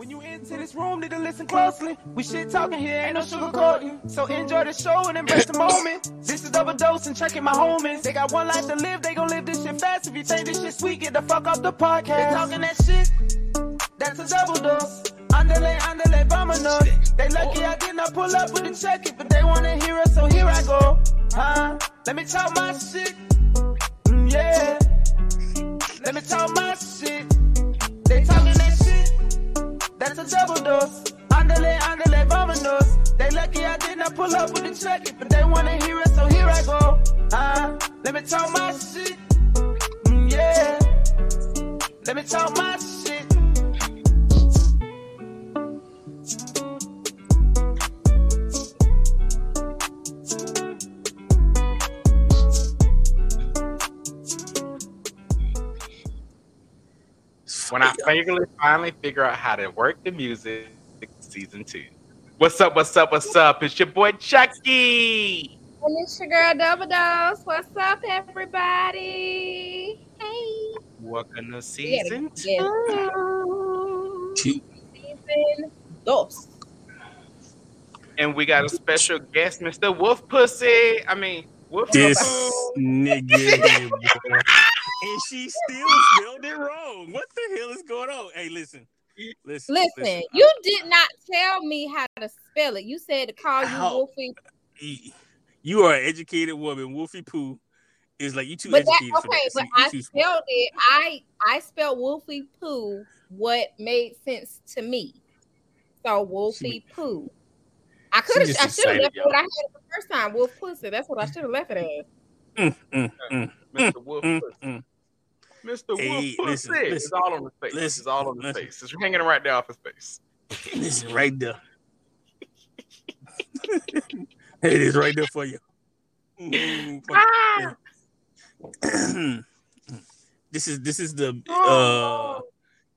When you enter this room, need to listen closely. We shit talking here, ain't no sugarcoating. So enjoy the show and embrace the moment. This is double dose and checking my homies. They got one life to live, they gon' live this shit fast. If you think this shit sweet, get the fuck off the podcast. They talking that shit, that's a double dose. Underlay, underlay, vámonos. They lucky I did not pull up with the check it, but they wanna hear us, so here I go. Huh? Let me talk my shit. Mm, yeah. Let me talk my shit. That's a double dose. Underlay, underlay, vámonos. They lucky I did not pull up with the check but they wanna hear us, so here I go. Uh, let me talk my shit. Mm, yeah. Let me talk my shit. Finally finally figure out how to work the music, season two. What's up? What's up? What's up? It's your boy Chucky. And it's your girl Double Dose. What's up, everybody? Hey. Welcome to season two. Two. Season dos. And we got a special guest, Mr. Wolf Pussy. I mean, Wolf This nigga, and she still spelled it wrong. What the hell is going on? Hey, listen, listen, Listen, you did not tell me how to spell it. You said to call you How- Wolfie. You are an educated woman. Wolfie Poo is like you too But that educated for okay, that. but I you smart. spelled it. I I spelled Wolfie Poo what made sense to me. So Wolfie Poo. I could have I should have left it y'all. what I had it the first time, Wolf Pussy. That's what I should have left it as. Mm, mm, mm, Mr. Wolf mm, Pussy. Mr. Hey, Wolf Pussy. listen, it's all on his face. listen, it's all on his listen. face. It's hanging right there off his face. Listen, right there. it is right there for you. Mm, Ah! this is this is the Oh. uh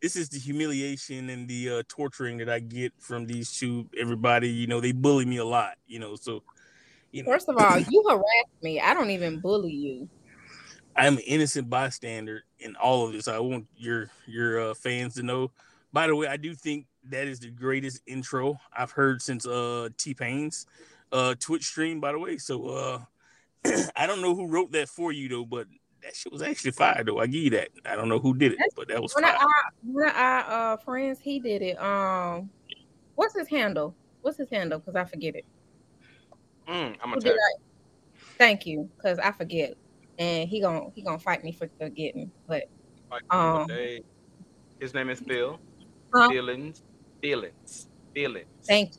this is the humiliation and the uh torturing that I get from these two everybody you know they bully me a lot you know so you know First of all, you harass me. I don't even bully you. I'm an innocent bystander in all of this I want your your uh, fans to know by the way I do think that is the greatest intro I've heard since uh T-Pain's uh Twitch stream by the way so uh I don't know who wrote that for you though but that shit was actually fire though I give you that I don't know who did it but that was One of fire. our one of our uh, friends, he did it. Um, what's his handle? What's his handle? Because I forget it. Mm, I'm gonna tell I? Thank you, because I forget, and he gonna he gonna fight me for forgetting. But um, His name is Phil. Huh? Feelings. Feelings. Feelings. thank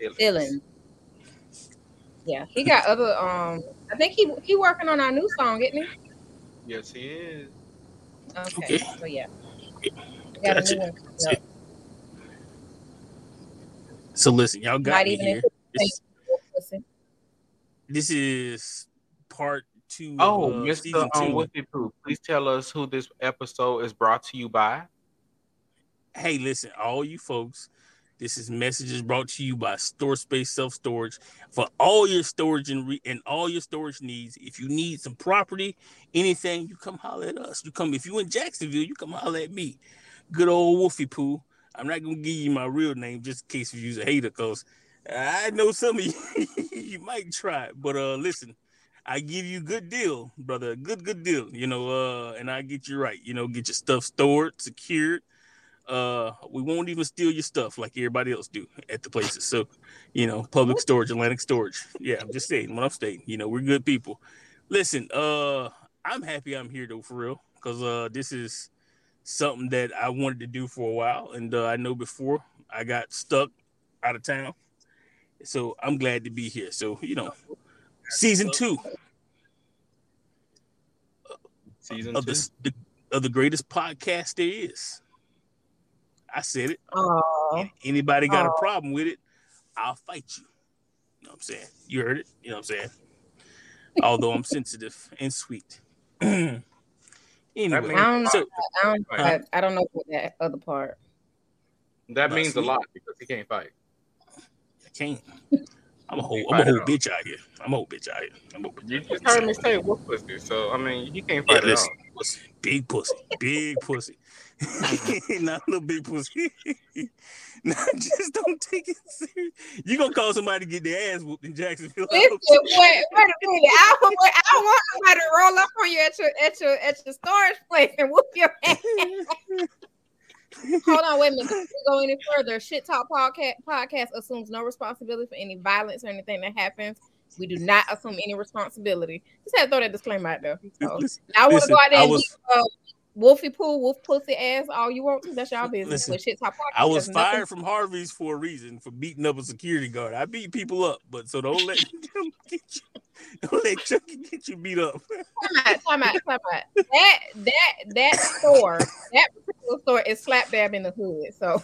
you, Dylan. Yeah, he got other. Um, I think he he working on our new song, isn't he? Yes, he is. Okay, Okay. so yeah, we got a Gotcha. new one. So listen, y'all got Might me here. This, this is part two. Oh, uh, Mr. Um, Poo, please tell us who this episode is brought to you by. Hey, listen, all you folks. This is messages brought to you by Store Space Self Storage for all your storage and, re- and all your storage needs. If you need some property, anything, you come holler at us. You come if you in Jacksonville, you come holler at me. Good old Wolfie Poo. I'm not gonna give you my real name just in case you use a hater, cause I know some of you you might try, but uh, listen, I give you good deal, brother. Good, good deal. You know, uh, and I get you right. You know, get your stuff stored, secured. Uh, we won't even steal your stuff like everybody else do at the places. So, you know, public storage, Atlantic storage. Yeah, I'm just saying what I'm stating. You know, we're good people. Listen, uh, I'm happy I'm here though for real, because uh, this is something that I wanted to do for a while, and uh, I know before I got stuck out of town, so I'm glad to be here. So, you know, season two Season of two. the, the of the greatest podcast there is. I said it. Anybody got Aw. a problem with it, I'll fight you. You know what I'm saying? You heard it. You know what I'm saying? Although I'm sensitive and sweet. anyway, means- I don't, so I don't, I, I don't know what that other part. That Nah, means a lot because he can't fight. I can't. I'm a whole, I'm a whole bitch out here. I'm a whole bitch out here. I'm a whole bitch. You just heard me say wolf pussy, so I mean you can't Yeah, fight at listen, all. pussy, big pussy, big pussy, not a little big pussy. just don't take it serious. You gonna call somebody to get their ass whooped in Jacksonville? Listen, wait, wait a minute. I don't, want- I don't want somebody to roll up on you at your at your at your storage place and whoop your ass. Hold on, wait a minute. Before we go any further, Shit Talk Podcast podcast assumes no responsibility for any violence or anything that happens. We do not assume any responsibility. Just had to throw that disclaimer out there. So, Listen, I want to go out there I was- uh, Wolfie poo, wolf pussy ass, all you want. That's y'all business. Listen, but Shit Talk I was has nothing- fired from Harvey's for a reason for beating up a security guard. I beat people up, but so don't let them get you. Don't let Chucky get you beat up. time out, time out, time out. That that that store, that particular store is slap dab in the hood. So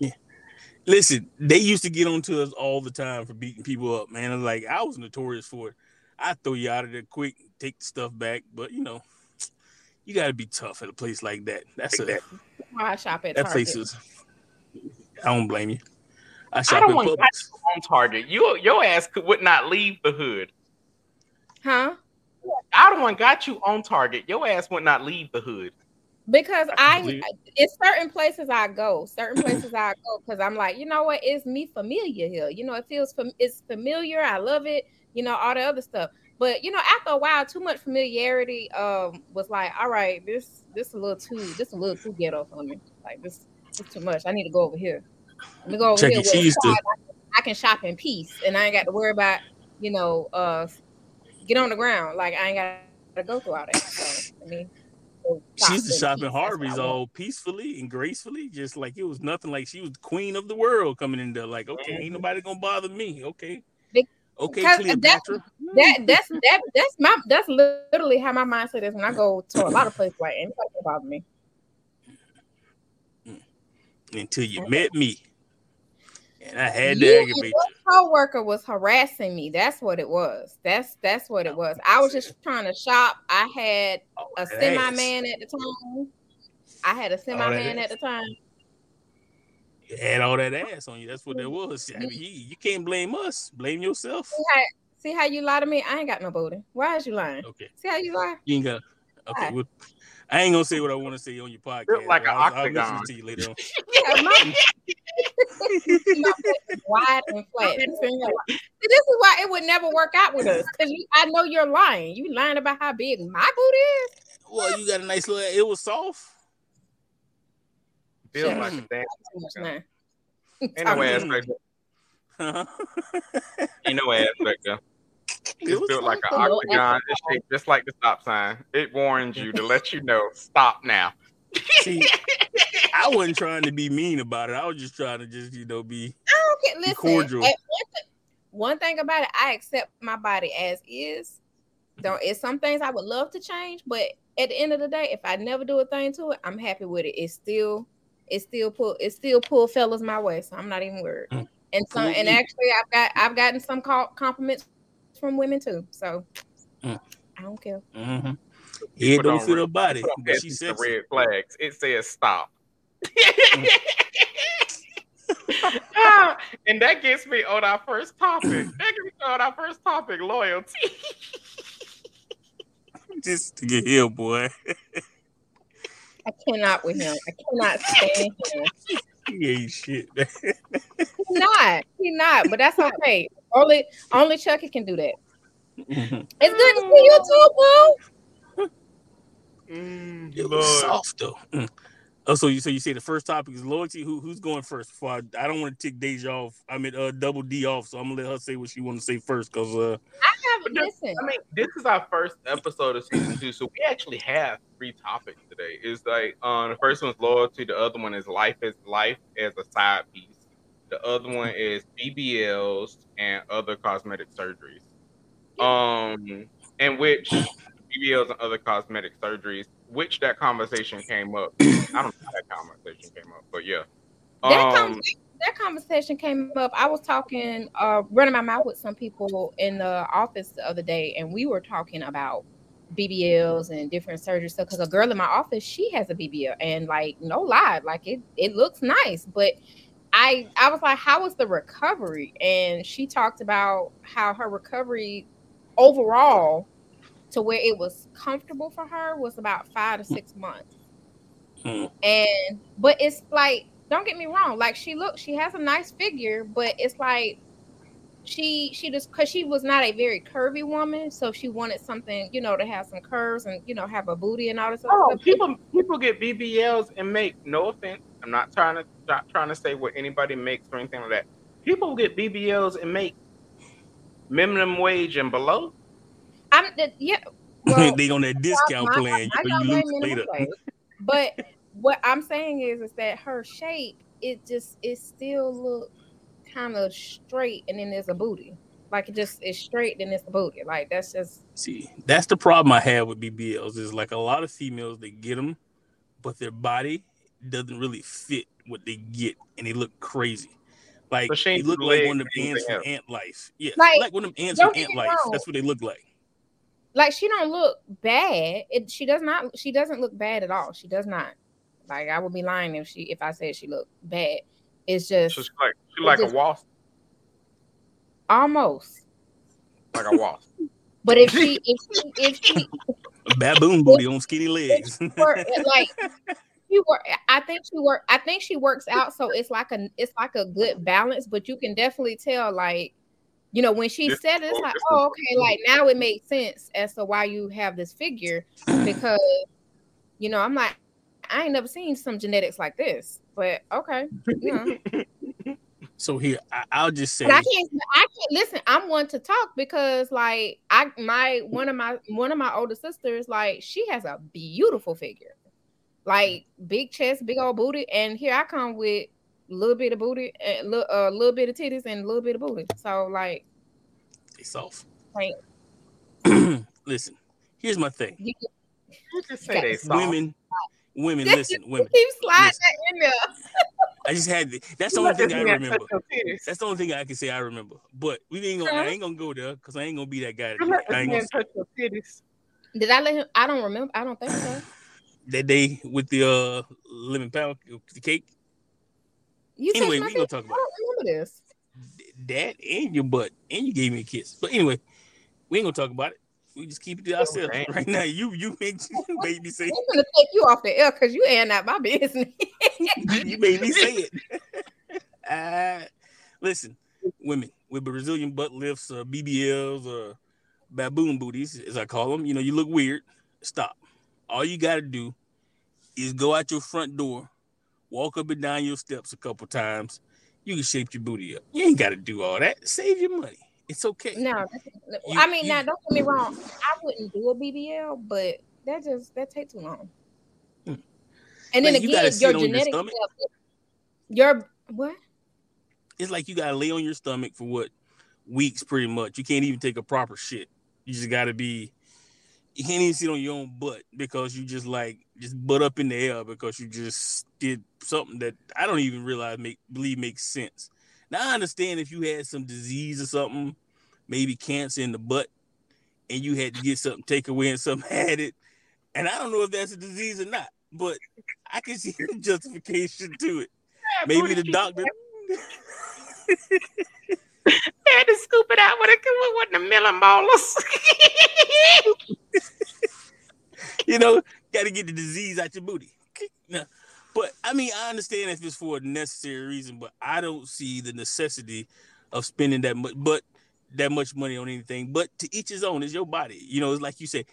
Listen, they used to get on to us all the time for beating people up, man. Like I was notorious for it. I throw you out of there quick, take the stuff back, but you know, you got to be tough at a place like that. That's a why I shop at that Target. place is. I don't blame you. I shop I shop don't in want Publix. on target. You your ass could would not leave the hood. Huh? I don't want got you on target. Your ass would not leave the hood. Because I I, it's certain places I go, certain places I go, because I'm like, you know what, it's me familiar here. You know, it feels fam- it's familiar. I love it. You know, all the other stuff. But you know, after a while, too much familiarity um was like, all right, this this a little too this a little too ghetto for me. Like this, this too much. I need to go over here. Let me go over Chuck here. Where Cheese quiet. I can shop in peace, and I ain't got to worry about you know uh get on the ground. Like I ain't got to go through all that. So I mean. go She used to shop peace. in That's what I Harvey's all peacefully and gracefully, just like it was nothing. Like she was queen of the world coming in there. Like, okay, ain't nobody gonna bother me. Okay, okay, Cleopatra. that that's that that's my that's literally how my mindset is when I go to a lot of places. Like anybody can bother me. Mm. Until you met me, and I had to You aggravate your coworker was harassing me. That's what it was. That's that's what it was. I was just trying to shop. I had a semi man at the time. I had a semi man at the time. You had all that ass on you. That's what that mm-hmm. was. I mean, you, you can't blame us. Blame yourself. See how, see how you lie to me? I ain't got no booty. Why is you lying? Okay, See how you lie? you ain't got. Okay, well, I ain't gonna say what I want to say on your podcast. Built like an I'll, I'll mention octagon. it to you later on. Yeah, my- my butt is wide and flat. See, this is why it would never work out with us because I know you're lying. You lying about how big my booty is. Well, you got a nice little. It was soft. Feels Shut like up. a damn. Too. Ain't no ass there. Ain't no ass back there. It's built like an octagon. It's shaped just like the stop sign. It warns you to let you know, stop now. See, I wasn't trying to be mean about it. I was just trying to just, you know, be Okay, listen. cordial. One thing, one thing about it, I accept my body as is. Don't it's some things I would love to change, but at the end of the day, if I never do a thing to it, I'm happy with it. It's still, it's still pull, it still pull fellas my way, so I'm not even worried. Mm. And some, and Mm. actually, I've got, I've gotten some call, compliments from women too. So Mm. I don't care. mm-hmm. head People don't don't fit her body, Put up but she piece said of red flags. It says stop. Ah, and that gets me on our first topic. That gets me on our first topic, loyalty. just to get here, boy. I cannot with him. I cannot stand him. he ain't shit. He not. He not. But that's okay. Only, only Chucky can do that. it It's good to see you too, boo. Mm, was soft though. Mm. Oh, so you so you say the first topic is loyalty. Who who's going first? Before I, I don't want to tick Deja off. I mean, uh, double D off. So I'm gonna let her say what she want to say first, cause uh, I have listen. I mean, this is our first episode of season two, so we actually have three topics today. It's like um, the first one's loyalty, the other one is life is life as a side piece, the other one is BBLs and other cosmetic surgeries. Um, in which BBLs and other cosmetic surgeries, which that conversation came up. I don't know how that conversation came up, but yeah. that, Um, conversation, that conversation came up. I was talking, uh, running my mouth with some people in the office the other day, and we were talking about BBLs and different surgery stuff. Because a girl in my office, she has a BBL, and like, no lie, like it, it looks nice, but. I, I was like, how was the recovery? And she talked about how her recovery overall to where it was comfortable for her was about five to six months. Hmm. And but it's like don't get me wrong. Like she looks, she has a nice figure, but it's like she she just because she was not a very curvy woman, so she wanted something you know to have some curves and you know have a booty and all this. Oh, stuff. people people get BBLs and make no offense. I'm not trying to not trying to say what anybody makes or anything like that. People get BBLs and make minimum wage and below. I'm the, yeah. Well, they on that discount my- plan. I You, got you lose later. But what I'm saying is, is that her shape, it just it still look kind of straight, and then there's a booty. Like it just is straight, then it's a booty. Like that's just See, that's the problem I have with BBLs. Is like a lot of females they get them, but their body doesn't really fit what they get, and they look crazy. Like So she they look the like leg one of them ants they from Ant Life. Yeah, Like, like one of them ants don't from Ant Life. wrong. That's what they look like. like she don't look bad. It she does not she doesn't look bad at all. She does not. Like I would be lying if she if I said she looked bad. It's just So she's like she's like just- a wasp, almost. like a wasp. But if she if she if she baboon booty on skinny legs. work like she work I think she work I think she works out so it's like a it's like a good balance, but you can definitely tell like you know when she This- said it, it's oh, like, oh okay, like now it makes sense as to why you have this figure because you know I'm like I ain't never seen some genetics like this, but okay, you know. so here, I, I'll just say, But I can't. I can't listen. I'm one to talk because, like, I my one of my one of my older sisters, like, she has a beautiful figure, like big chest, big old booty, and here I come with a little bit of booty, and a little, uh, little bit of titties, and a little bit of booty. So, like, it's off. like Listen, here's my thing. you, You just say they soft. Women, women, you listen, women. keep sliding Listen. that in there. I just had to, that's the You only thing I remember. touch your titties. That's the only thing I can say I remember. But we ain't gonna I ain't gonna go there because I ain't gonna be that guy. You I this ain't gonna touch your titties. Did I let him? I don't remember. I don't think so. that day with the uh lemon pound the cake. You Anyway, touched we gonna titties? talk I don't remember this. that and your butt and you gave me a kiss. But anyway, we ain't gonna talk about it. We just keep it to ourselves dang. right now. You you made you made me say I'm gonna take you off the air because you ain't not my business. you made me say it. uh, listen, women with Brazilian butt lifts, or BBLs, or baboon booties, as I call them, you know, you look weird. Stop. All you got to do is go out your front door, walk up and down your steps a couple times. You can shape your booty up. You ain't got to do all that. Save your money. It's okay. No, You- I mean, you- now don't get me wrong. I wouldn't do a BBL, but that just that takes too long. Hmm. And then Like, you gotta again, your on your stuff. Your what? It's like you got to lay on your stomach for what weeks, pretty much. You can't even take a proper shit. You just got to be. You can't even sit on your own butt because you just like just butt up in the air because you just did something that I don't even realize make believe makes sense. Now I understand if you had some disease or something, maybe cancer in the butt, and you had to get something taken away and something had it, and I don't know if that's a disease or not, but I can see the justification to it. Maybe the doctor. had to scoop it out with a with the melon ballers. you know, got to get the disease out your booty. Now, but I mean, I understand if it's for a necessary reason, but I don't see the necessity of spending that much, but that much money on anything. But to each his own. It's your body. You know, it's like you say.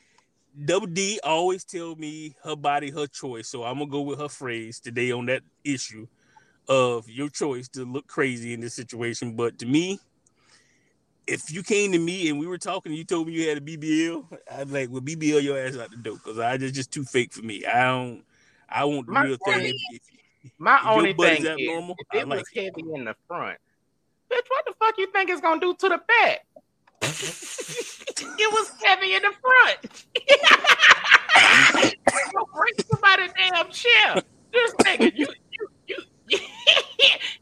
Double D always tell me her body, her choice. So I'm gonna go with her phrase today on that issue of your choice to look crazy in this situation. But to me, if you came to me and we were talking, you told me you had a BBL, I'd like, well, BBL your ass out the door because I just just too fake for me. I don't. I want the My real thing. thing- If, if, My If only butt is thing is, abnormal, if I it like was heavy in the front, bitch, what the fuck you think it's gonna do to the back? it was heavy in the front. Go break somebody's damn chair. Just nigga, you you you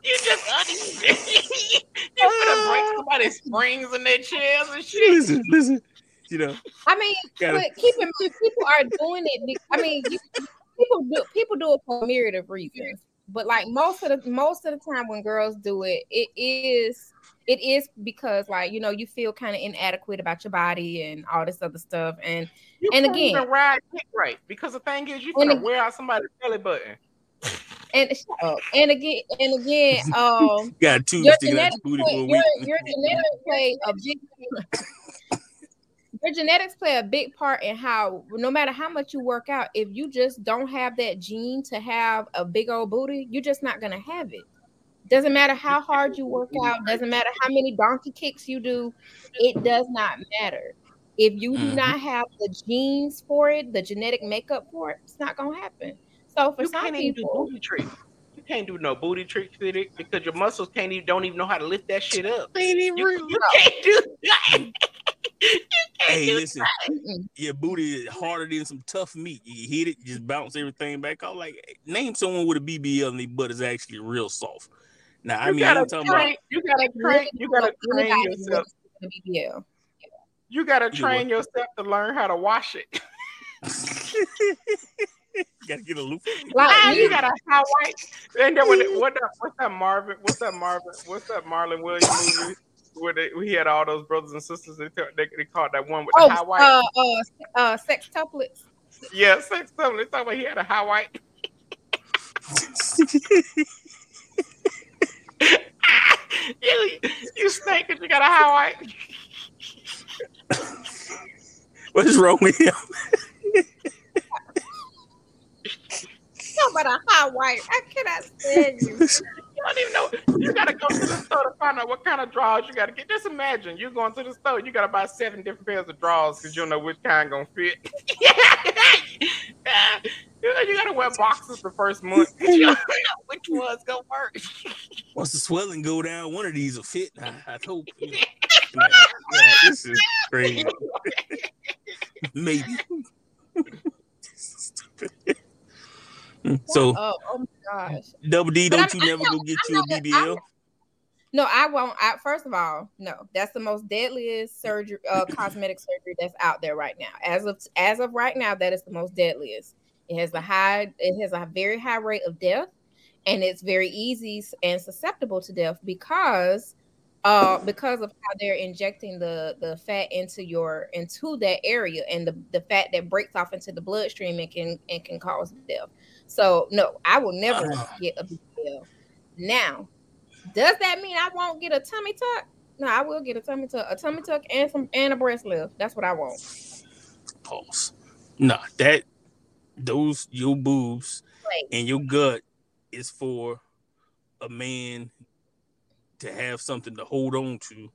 you just uneasy. you gonna break somebody's springs in their chairs and shit. listen, listen. You know, I mean, Gotta- but keep in mind, people are doing it. I mean, you, people do people do it for a myriad of reasons. But like most of the most of the time when girls do it, it is it is because like you know you feel kind of inadequate about your body and all this other stuff. And You And again- even ride dick right because the thing is, you And gonna wear out somebody's belly button. and shut up. and again, and again, um, got two your stick out genetics, your booty play, for your, your genetics play a big your genetics play a big part in how no matter how much you work out, if you just don't have that gene to have a big old booty, you're just not gonna have it. Doesn't matter how hard you work out, doesn't matter how many donkey kicks you do, it does not matter. If you do Mhm. not have the genes for it, the genetic makeup for it, it's not gonna happen. So for You some can't even do people, booty. You can't do no booty tricks with it because your muscles can't even don't even know how to lift that shit up. Ain't even You, real. you can't do that. you can't Hey, listen, mm-mm. your booty is harder than some tough meat. You hit it, you just bounce everything back off. Like, name someone with a BBL and their butt is actually real soft. Now, I You mean, I'm gotta talking about. You gotta train. You gotta train yourself. BBL. You gotta You train yourself to learn how to wash it. You gotta get a loop. Like, Ah, you- you got a high white. And then when it, what that, what's that Marvin? What's that Marvin? What's that Marlon Wayans movie where they, we had all those brothers and sisters? They, they, they called that one with the Oh, high white. uh, uh, uh, sextuplets. yeah, sex something. They talking about he had a high white. you, you snake and you got a high white. What's wrong with him? Talk about a high white. I cannot stand you. You don't even know. You gotta go to the store to find out what kind of drawers you gotta get. Just imagine you going to the store, you gotta buy seven different pairs of drawers because you don't know which kind gonna fit. you, you gotta wear boxes the first month. You don't know which one's gonna work. Once the swelling go down, one of these will fit. I, I hope. you know. Yeah, this is crazy. Maybe. Stupid. so, oh, oh my gosh. Double D, don't you I'm never not- go get you a BBL? No, I won't. I, first of all, no, that's the most deadliest surgery, uh, cosmetic surgery that's out there right now. As of as of right now, that is the most deadliest. It has a high, it has a very high rate of death, and it's very easy and susceptible to death because, uh, because of how they're injecting the the fat into your into that area, and the the fat that breaks off into the bloodstream and can and can cause death. So no, I will never Uh. get a BBL. Now, does that mean I won't get a tummy tuck? No, I will get a tummy tuck, a tummy tuck, and some and a breast lift. That's what I want. Pause. Nah, that those your boobs Wait. and your gut is for a man to have something to hold on to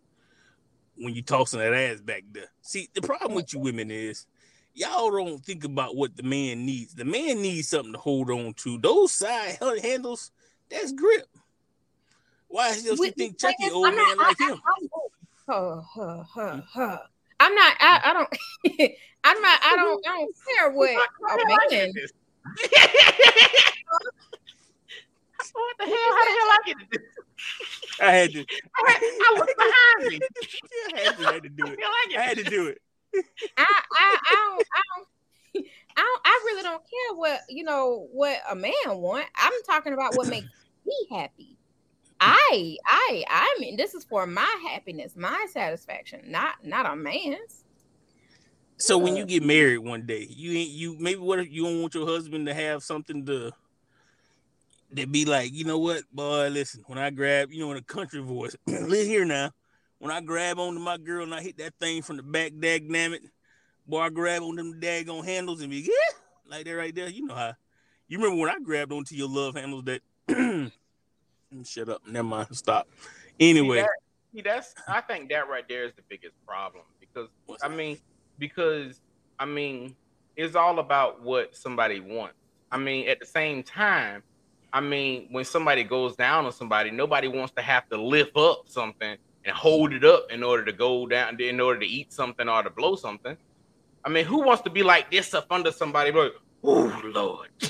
when you tossing that ass back there. See, the problem with you women is y'all don't think about what the man needs. The man needs something to hold on to. Those side handles, that's grip. Why else you think Chucky I'm old not- man like I- him? I- I- huh, huh, huh, huh. I'm not. I, I don't. I'm not. I don't. I don't care what a man. what the hell? How the hell I get this? I had to, I, I look behind me. I had to, I had to do it. Hell I I had to do it. I, I, I don't. I don't. I, don't, I really don't care what you know what a man want. I'm talking about what makes me happy. I, I, I mean, this is for my happiness, my satisfaction, not not a man's. So when you get married one day, you ain't you maybe what if you don't want your husband to have something to that be like, you know what, boy, listen, when I grab, you know, in a country voice, listen here now. When I grab onto my girl and I hit that thing from the back, dag damn it, boy, I grab on them daggone handles and be yeah, like that right there. You know how you remember when I grabbed onto your love handles that mm, shut up, never mind, stop. Anyway, that- See, that's I think that right there is the biggest problem because What's I that? mean, because I mean, it's all about what somebody wants. I mean, at the same time, I mean, when somebody goes down on somebody, nobody wants to have to lift up something and hold it up in order to go down, in order to eat something or to blow something. I mean, who wants to be like this up under somebody? Like, oh Lord,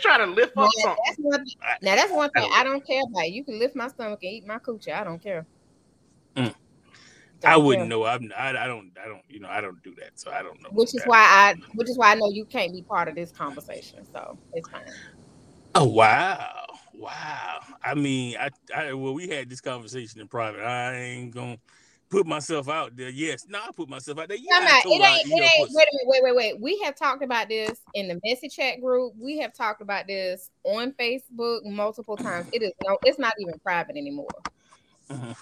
try to lift Now, up something. one, now that's one thing I don't care about. You can lift my stomach and eat my coochie. I don't care. Mm. Don't I wouldn't care. know. I'm, I, I don't, I don't, you know, I don't do that, so I don't know. Which is that. why I, which is why I know you can't be part of this conversation. So it's fine. Oh wow, wow. I mean, I, I well, we had this conversation in private. I ain't gonna put myself out there. Yes, no, I put myself out there. Yeah, I out. told It ain't. It ain't. Wait a minute. Wait. Wait. Wait. We have talked about this in the messy chat group. We have talked about this on Facebook multiple times. It is no. It's not even private anymore. Mhm.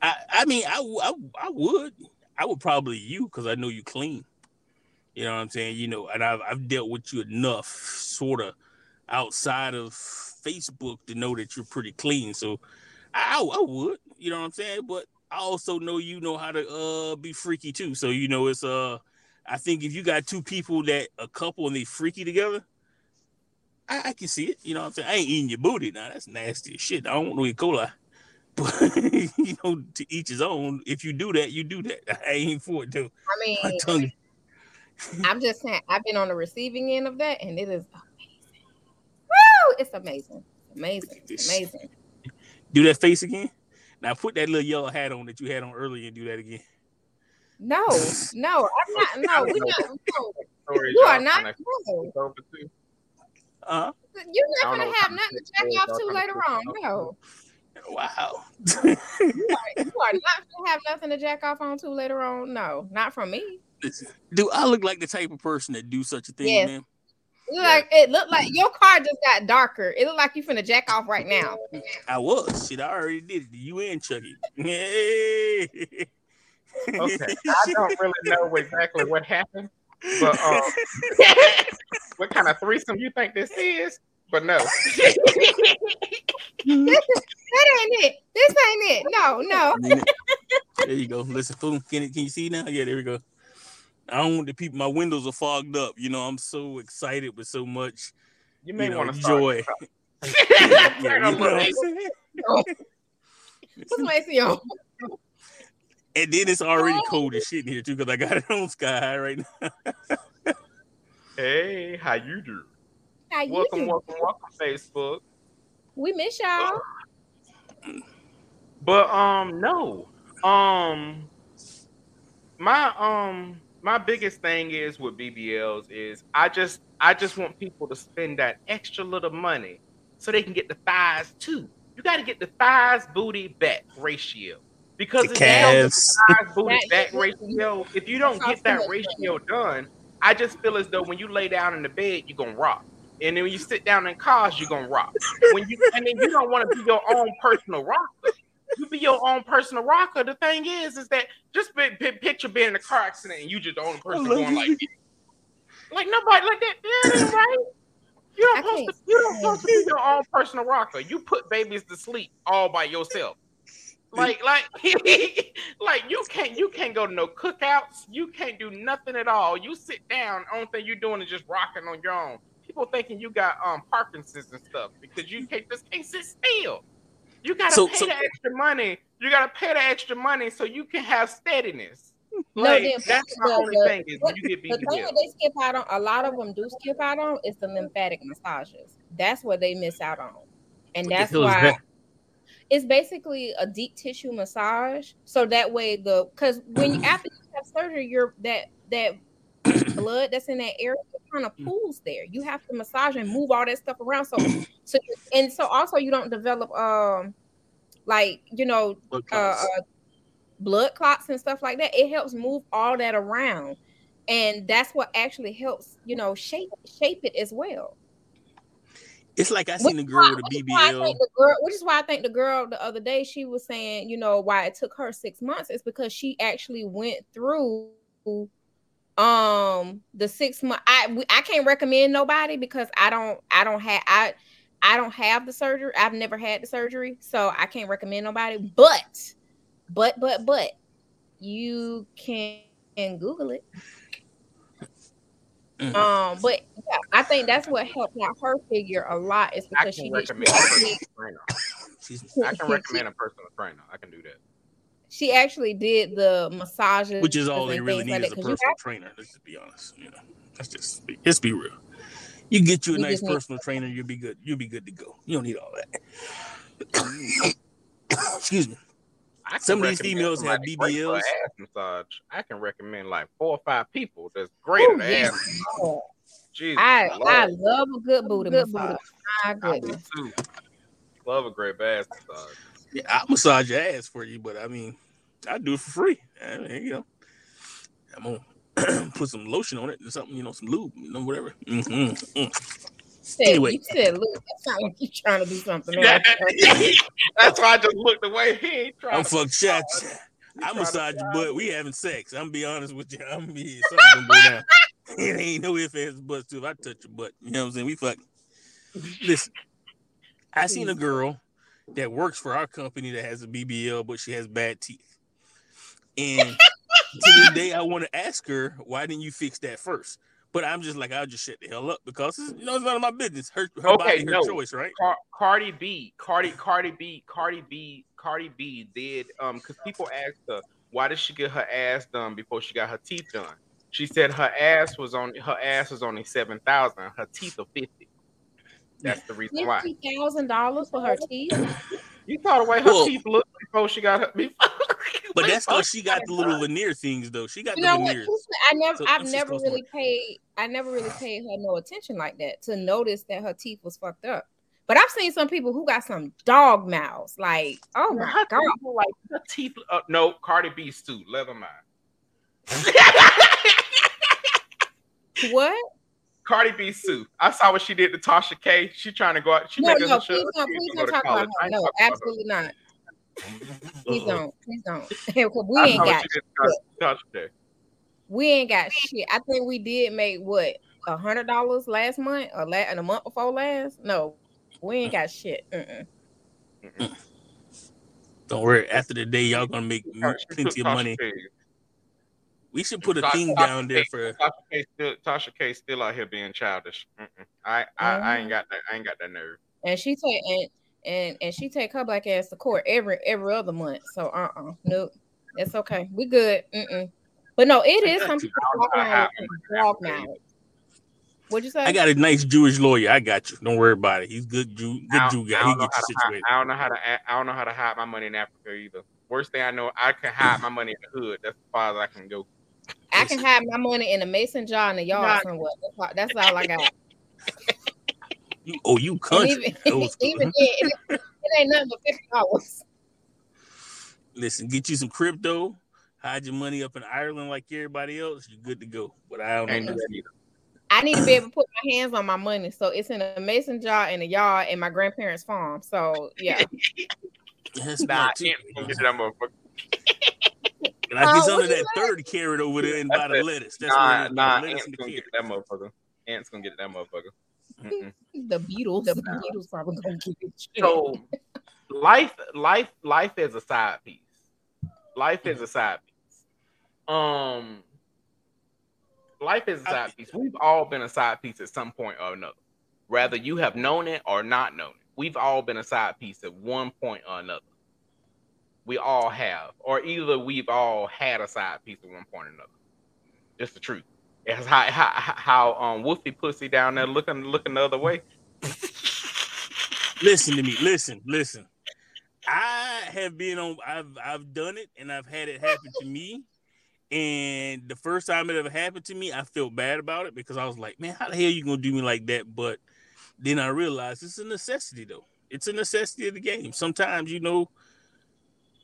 I, I mean, I, I would, I would probably you because I know you clean. You know what I'm saying? You know, and I've, I've dealt with you enough, sort of, outside of Facebook to know that you're pretty clean. So, I, I would, you know what I'm saying? But I also know you know how to uh be freaky too. So you know, it's uh, I think if you got two people that a couple and they freaky together. I, I can see it, you know what I'm saying? I ain't eating your booty now. That's nasty as shit. I don't want no E. coli. But you know, to each his own. If you do that, you do that. I ain't for it though. I mean, My tongue. I'm just saying. I've been on the receiving end of that, and it is! It's amazing. Amazing. Amazing. Do that face again. Now put that little yellow hat on that you had on earlier and do that again. No, no, I'm not. No, we not. No, you are not. kinda No, kicked over. Uh you're not gonna have nothing to shit jack off to later on. No, wow. you are, you are not gonna have nothing to jack off on to later on. No, not from me. Do I look like the type of person that do such a thing, Yes. man? It like it looked like your car just got darker. It looked like you finna jack off right now. I was. Shit, I already did it. You and Chucky. Hey. Okay, I don't really know exactly what happened, but um, what kind of threesome you think this is? But no, That ain't it. This ain't it. No, no. there you go. Listen, boom. Can, can you see now? Yeah, there we go. I don't want the people. My windows are fogged up. You know, I'm so excited with so much you may you know, want to start. joy. Yeah, Yeah, you know what I'm saying? What's Macy on? And then it's already cold as shit in here too, because I got it on sky high right now. Hey, how you do? How you Welcome, do? welcome, welcome, Facebook. We miss y'all. But um, no, um, my um, my biggest thing is with BBLs is I just I just want people to spend that extra little money so they can get the thighs too. You got to get the thighs booty back ratio because The if you don't get calves. the thighs booty That- back ratio, if you don't get that ratio done, I just feel as though when you lay down in the bed, you're gonna rock. And then when you sit down in cars, you're gonna rock. When you and then you don't want to be your own personal rocker. You be your own personal rocker. The thing is, is that just be, pi- picture being in a car accident and you just the only person going like, this. like nobody like that. That ain't right. You don't supposed to. You don't stand supposed to be your own personal rocker. You put babies to sleep all by yourself. Like, like, like you can't. You can't go to no cookouts. You can't do nothing at all. You sit down. Only thing you're doing is just rocking on your own. People thinking you got um Parkinson's and stuff because you can't just can't sit still. You gotta So- pay so- the extra money. You gotta pay the extra money so you can have steadiness. No, Like then that's my the- only the- thing is when what- you get The thing that they skip out on, a lot of them do skip out on, is the lymphatic massages. That's what they miss out on, and that's hell why that? it's basically a deep tissue massage. So that way, the because when you, after you have surgery, you're that that blood that's in that area kind of pools there. You have to massage and move all that stuff around. So so and so also you don't develop um like you know Blood uh, clots. uh, blood clots and stuff like that. It helps move all that around, and that's what actually helps you know shape shape it as well. it's like I seen a is girl why- with a which BBL. the girl, which is why I think the girl the other day she was saying, you know, why it took her six months is because she actually went through um the six month. I I can't recommend nobody because I don't I don't have I I don't have the surgery. I've never had the surgery, so I can't recommend nobody. But but but but you can Google it. Mm. Um, but yeah, I think that's what helped out her figure a lot is because she can did, she recommend a personal trainer. I can recommend a personal trainer. I can do that. She actually did the massages, which is all they really need like is that, a 'cause you personal trainer. Let's just be honest. You know, let's just be, let's be real. You get you a You nice just need- personal trainer, you'll be good. You'll be good to go. You don't need all that. Excuse me. I Some of these females have somebody BBLs. Ass massage. I can recommend like four or five people that's great Ooh, yes. ass. have- Jesus, I Lord. I love a good booty Good massage. My I do goodness. too. Love a great ass massage. Yeah, I'll massage your ass for you, but I mean, I do it for free. Uh, there you know, I'm gonna put some lotion on it or something, you know, some lube, you know, whatever. Mm-hmm. Mm. Said, Anyway. You said, look, that sound like you trying to do something Yeah. That's why I just looked away. He ain't trying I'm to- fucked shot. He I trying to massage your fly. butt. We having sex. I'm gonna be honest with you. I'm be something gonna go down. It ain't no ifs, ands, buts too. If I touch your butt, you know what I'm saying? We fuck. Listen, I seen a girl that works for our company that has a BBL, but she has bad teeth. And to this day, I want to ask her, why didn't you fix that first? But I'm just like, I'll just shut the hell up because it's, you know it's none of my business. Her, her Okay, body, her no. choice, right? Car- Cardi B, Cardi, Cardi B, Cardi B, Cardi B did um because people asked her why did she get her ass done before she got her teeth done. She said her ass was on her ass was only seven thousand, her teeth are fifty. That's the reason why. Fifty thousand dollars for her teeth. You saw the way her Well- teeth looked before she got her. Before, But that's before because she got the little veneer things, though. She got You the know what? veneers. I never, So I've never those really paid, I never really paid her no attention like that to notice that her teeth was fucked up. But I've seen some people who got some dog mouths. Like, oh my her god, teeth, like her teeth. Uh, no, Cardi B's too. Leather mine. what? Cardi B Sue. I saw what she did to Tasha K. She trying to go out. She No, making no, please show- don't, please don't talk about college. I her. No, talking her. absolutely not. Please uh-uh. don't, please don't. We ain't got, she did to Tasha K. we ain't got shit. I think we did make what a hundred dollars last month or la- and a month before last. No, we ain't got shit. Mm-mm. Don't worry. After the day, y'all gonna make plenty of Tasha money. K. We should put a Tasha- thing Tasha down there K- for. Tasha K. Still, Tasha K. Still out here being childish. I, I, I Mm. ain't got that. I ain't got that nerve. And she take and and and she take her black ass to court every every other month. So uh uh nope, it's okay. We good. Mm-mm. But no, it is some people I don't know walking how around it with dog mouths. What'd you say? I got a nice Jewish lawyer. I got you. Don't worry about it. He's good Jew, good Jew guy. He don't get you to hide, situated. I don't know how to. I don't know how to hide my money in Africa either. Worst thing I know, I can hide my money in the hood. That's as far as I can go. I can hide my money in a mason jar in the yard Nah. somewhere. That's all, I got. You, oh, you And country. even, even then, it, it ain't nothing but fifty dollars. Listen, get you some crypto. Hide your money up in Ireland like everybody else. You're good to go. But I don't Ain't know. that either. I need to be able to put my hands on my money, so it's in a mason jar in the yard in my grandparents' farm. So yeah, That's Nah, smart, too. Ant gonna get that motherfucker. Like it's Uh, under that you third carrot over there and by the lettuce. That's Nah, what it is. nah, lettuce Ant's and the gonna carrot. get that motherfucker. Ant's gonna get that motherfucker. Mm-mm. the beetles, the beetles probably gonna give it. So, life, life, life is a side piece. Life is a side piece. Um, life is a side piece. We've all been a side piece at some point or another. Whether you have known it or not known it, we've all been a side piece at one point or another. We all have, or either we've all had a side piece at one point or another. Just the truth. It's how how, how um Wolfie Pussy down there looking looking the other way. Listen to me. Listen, listen. I have been on. I've I've done it, and I've had it happen to me. And the first time it ever happened to me, I felt bad about it because I was like, "Man, how the hell are you gonna do me like that?" But then I realized it's a necessity, though. It's a necessity of the game. Sometimes, you know,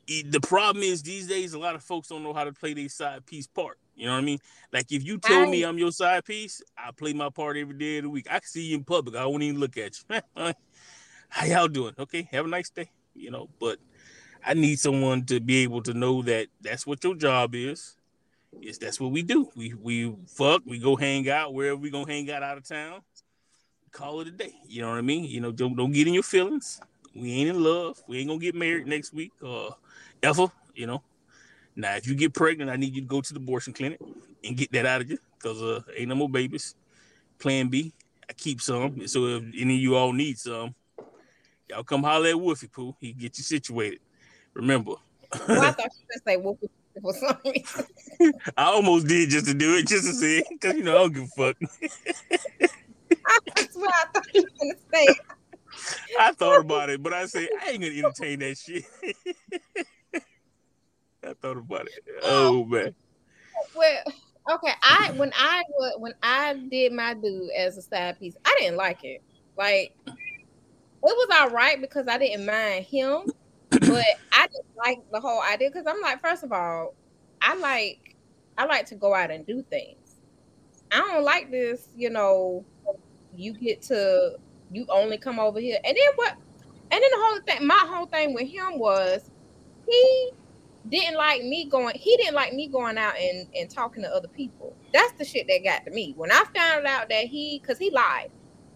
the problem is these days a lot of folks don't know how to play their side piece part. You know what I mean? Like if you tell me I'm your side piece, I play my part every day of the week. I can see you in public. I won't even look at you. How y'all doing? Okay, have a nice day. You know, but I need someone to be able to know that that's what your job is. Yes, that's what we do. We we fuck. We go hang out wherever we gonna hang out out of town. Call it a day. You know what I mean? You know, don't don't get in your feelings. We ain't in love. We ain't gonna get married next week or ever. You know. Now, if you get pregnant, I need you to go to the abortion clinic and get that out of you because uh, ain't no more babies. Plan B, I keep some. So if any of you all need some, y'all come holler at Wolfie Poo. He get you situated. Remember, Well, I thought you were gonna say whoop for some reason. I almost did just to do it, just to say it, because you know I don't give a fuck. That's what I thought you were gonna say. I thought about it, but I say I ain't gonna entertain that shit. I thought about it. Oh man. Well, okay. I when I when I did my dude as a side piece, I didn't like it. Like it was all right because I didn't mind him, but I just like the whole idea because I'm like, first of all, I like I like to go out and do things. I don't like this, you know, you get to you only come over here. And then what and then the whole thing, my whole thing with him was he didn't like me going, he didn't like me going out and, and talking to other people. That's the shit that got to me. When I found out that he because he lied.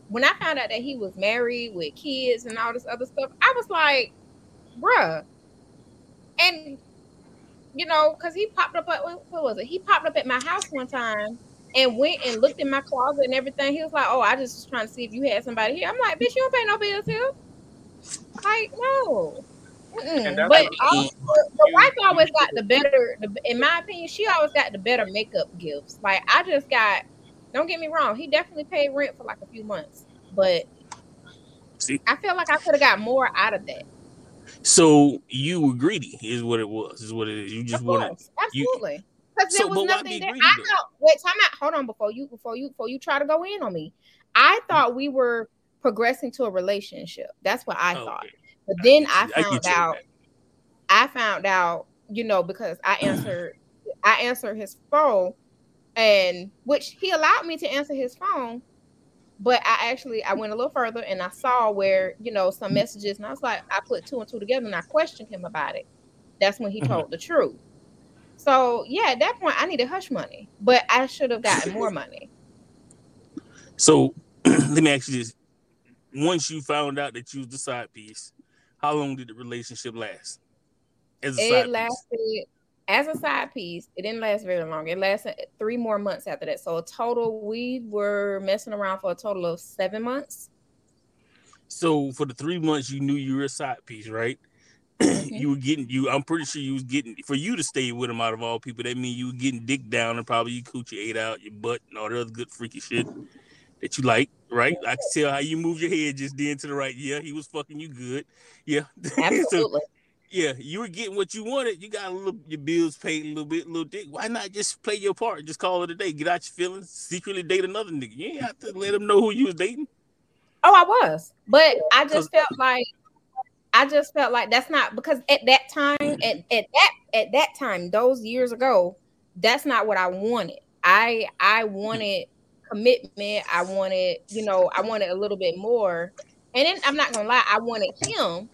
When I found out that he was married with kids and all this other stuff, I was like, bruh. And you know, because he popped up at what was it? He popped up at my house one time and went and looked in my closet and everything. He was like, "Oh, I just was trying to see if you had somebody here." I'm like, "Bitch, you don't pay no bills here." Like, no. But all, the wife always got the better. The, in my opinion, she always got the better makeup gifts. Like, I just got. Don't get me wrong. He definitely paid rent for like a few months, but See, I feel like I could have got more out of that. So you were greedy, is what it was. Is what it is. You just wanted. Absolutely. Because there So, was but nothing be that greedy, I though? thought. Wait, time out. Hold on before you before you before you try to go in on me. I thought we were progressing to a relationship. That's what I Oh, thought. okay. But then I. I found get you out. I found out, you know, because I answered I answered his phone, and which he allowed me to answer his phone. But I actually I went a little further and I saw where you know some messages, and I was like, I put two and two together, and I questioned him about it. That's when he Mhm. told the truth. So yeah, at that point, I needed hush money, but I should have gotten more money. So let me ask you this: Once you found out that you was the side piece, how long did the relationship last? As a It side piece. lasted as a side piece. It didn't last very long. It lasted three more months after that. So total, we were messing around for a total of seven months. So for the three months you knew you were a side piece, right? Mm-hmm. you were getting you. I'm pretty sure you was getting for you to stay with him out of all people. That mean you were getting dick down and probably your coochie ate out your butt and all the other good freaky shit that you like, right? I can tell how you moved your head just then to the right. Yeah, he was fucking you good. Yeah, so Absolutely. yeah, you were getting what you wanted. You got a little your bills paid a little bit, a little dick. Why not just play your part? Just call it a day. Get out your feelings. Secretly date another nigga. You ain't have to let them know who you was dating. oh, I was, but I just felt like I just felt like that's not because at that time, at, at that at that time, those years ago, that's not what I wanted. I I mm-hmm. wanted commitment. I wanted, you know, I wanted a little bit more. And then I'm not gonna lie, I wanted him.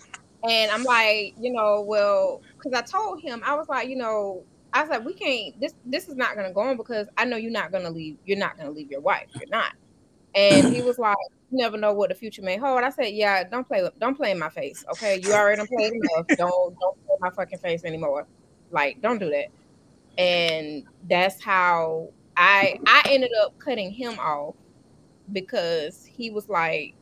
And I'm like, you know, well, because I told him, I was like, you know, I was like, we can't. This this is not gonna go on because I know you're not gonna leave. You're not gonna leave your wife. You're not. And he was like, you never know what the future may hold. I said, yeah, don't play don't play in my face. Okay, you already played enough. Don't don't play my fucking face anymore. Like, don't do that. And that's how I I ended up cutting him off because he was like,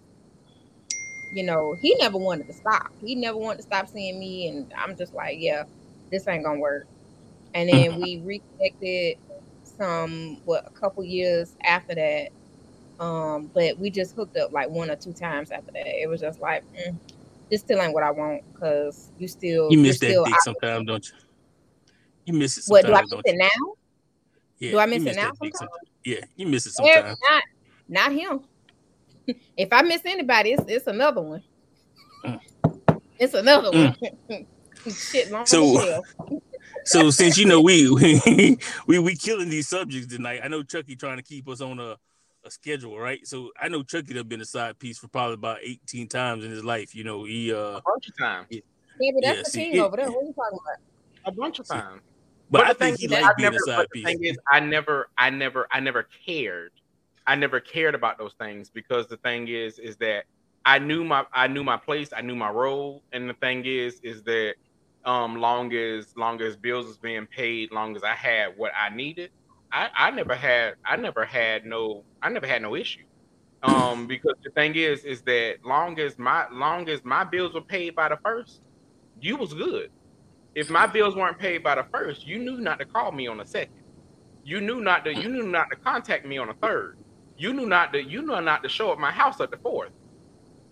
you know, he never wanted to stop. He never wanted to stop seeing me, and I'm just like, yeah, this ain't gonna work. And then we reconnected some what a couple years after that. Um, but we just hooked up like one or two times after that. It was just like, mm, this still ain't what I want because you still You miss that still dick sometimes, don't you? You miss it Sometimes, What do I miss it now? Yeah, do I miss it now that dick sometimes? Yeah, you miss it sometimes. Not, not him. if I miss anybody, it's it's another one. Mm. It's another one. Shit, long So- So since you know we we we killing these subjects tonight, I know Chucky trying to keep us on a, a schedule, right? So I know Chucky done been a side piece for probably about 18 times in his life. You know, he uh A bunch of times. Yeah, but that's yeah, the see, team it- over there. What are you talking about? A bunch of times. But, I think he is, like being never, a side but the piece. thing is, I never, I never, I never cared. I never cared about those things because the thing is, is that I knew my, I knew my place, I knew my role, and the thing is, is that um, long as, long as bills was being paid, long as I had what I needed, I, I never had, I never had no, I never had no issue. Um, because the thing is, is that long as my, long as my bills were paid by the first, you was good if my bills weren't paid by the first, you knew not to call me on the second. You knew not to you knew not to contact me on the third. You knew not to you knew not to show up my house at the fourth.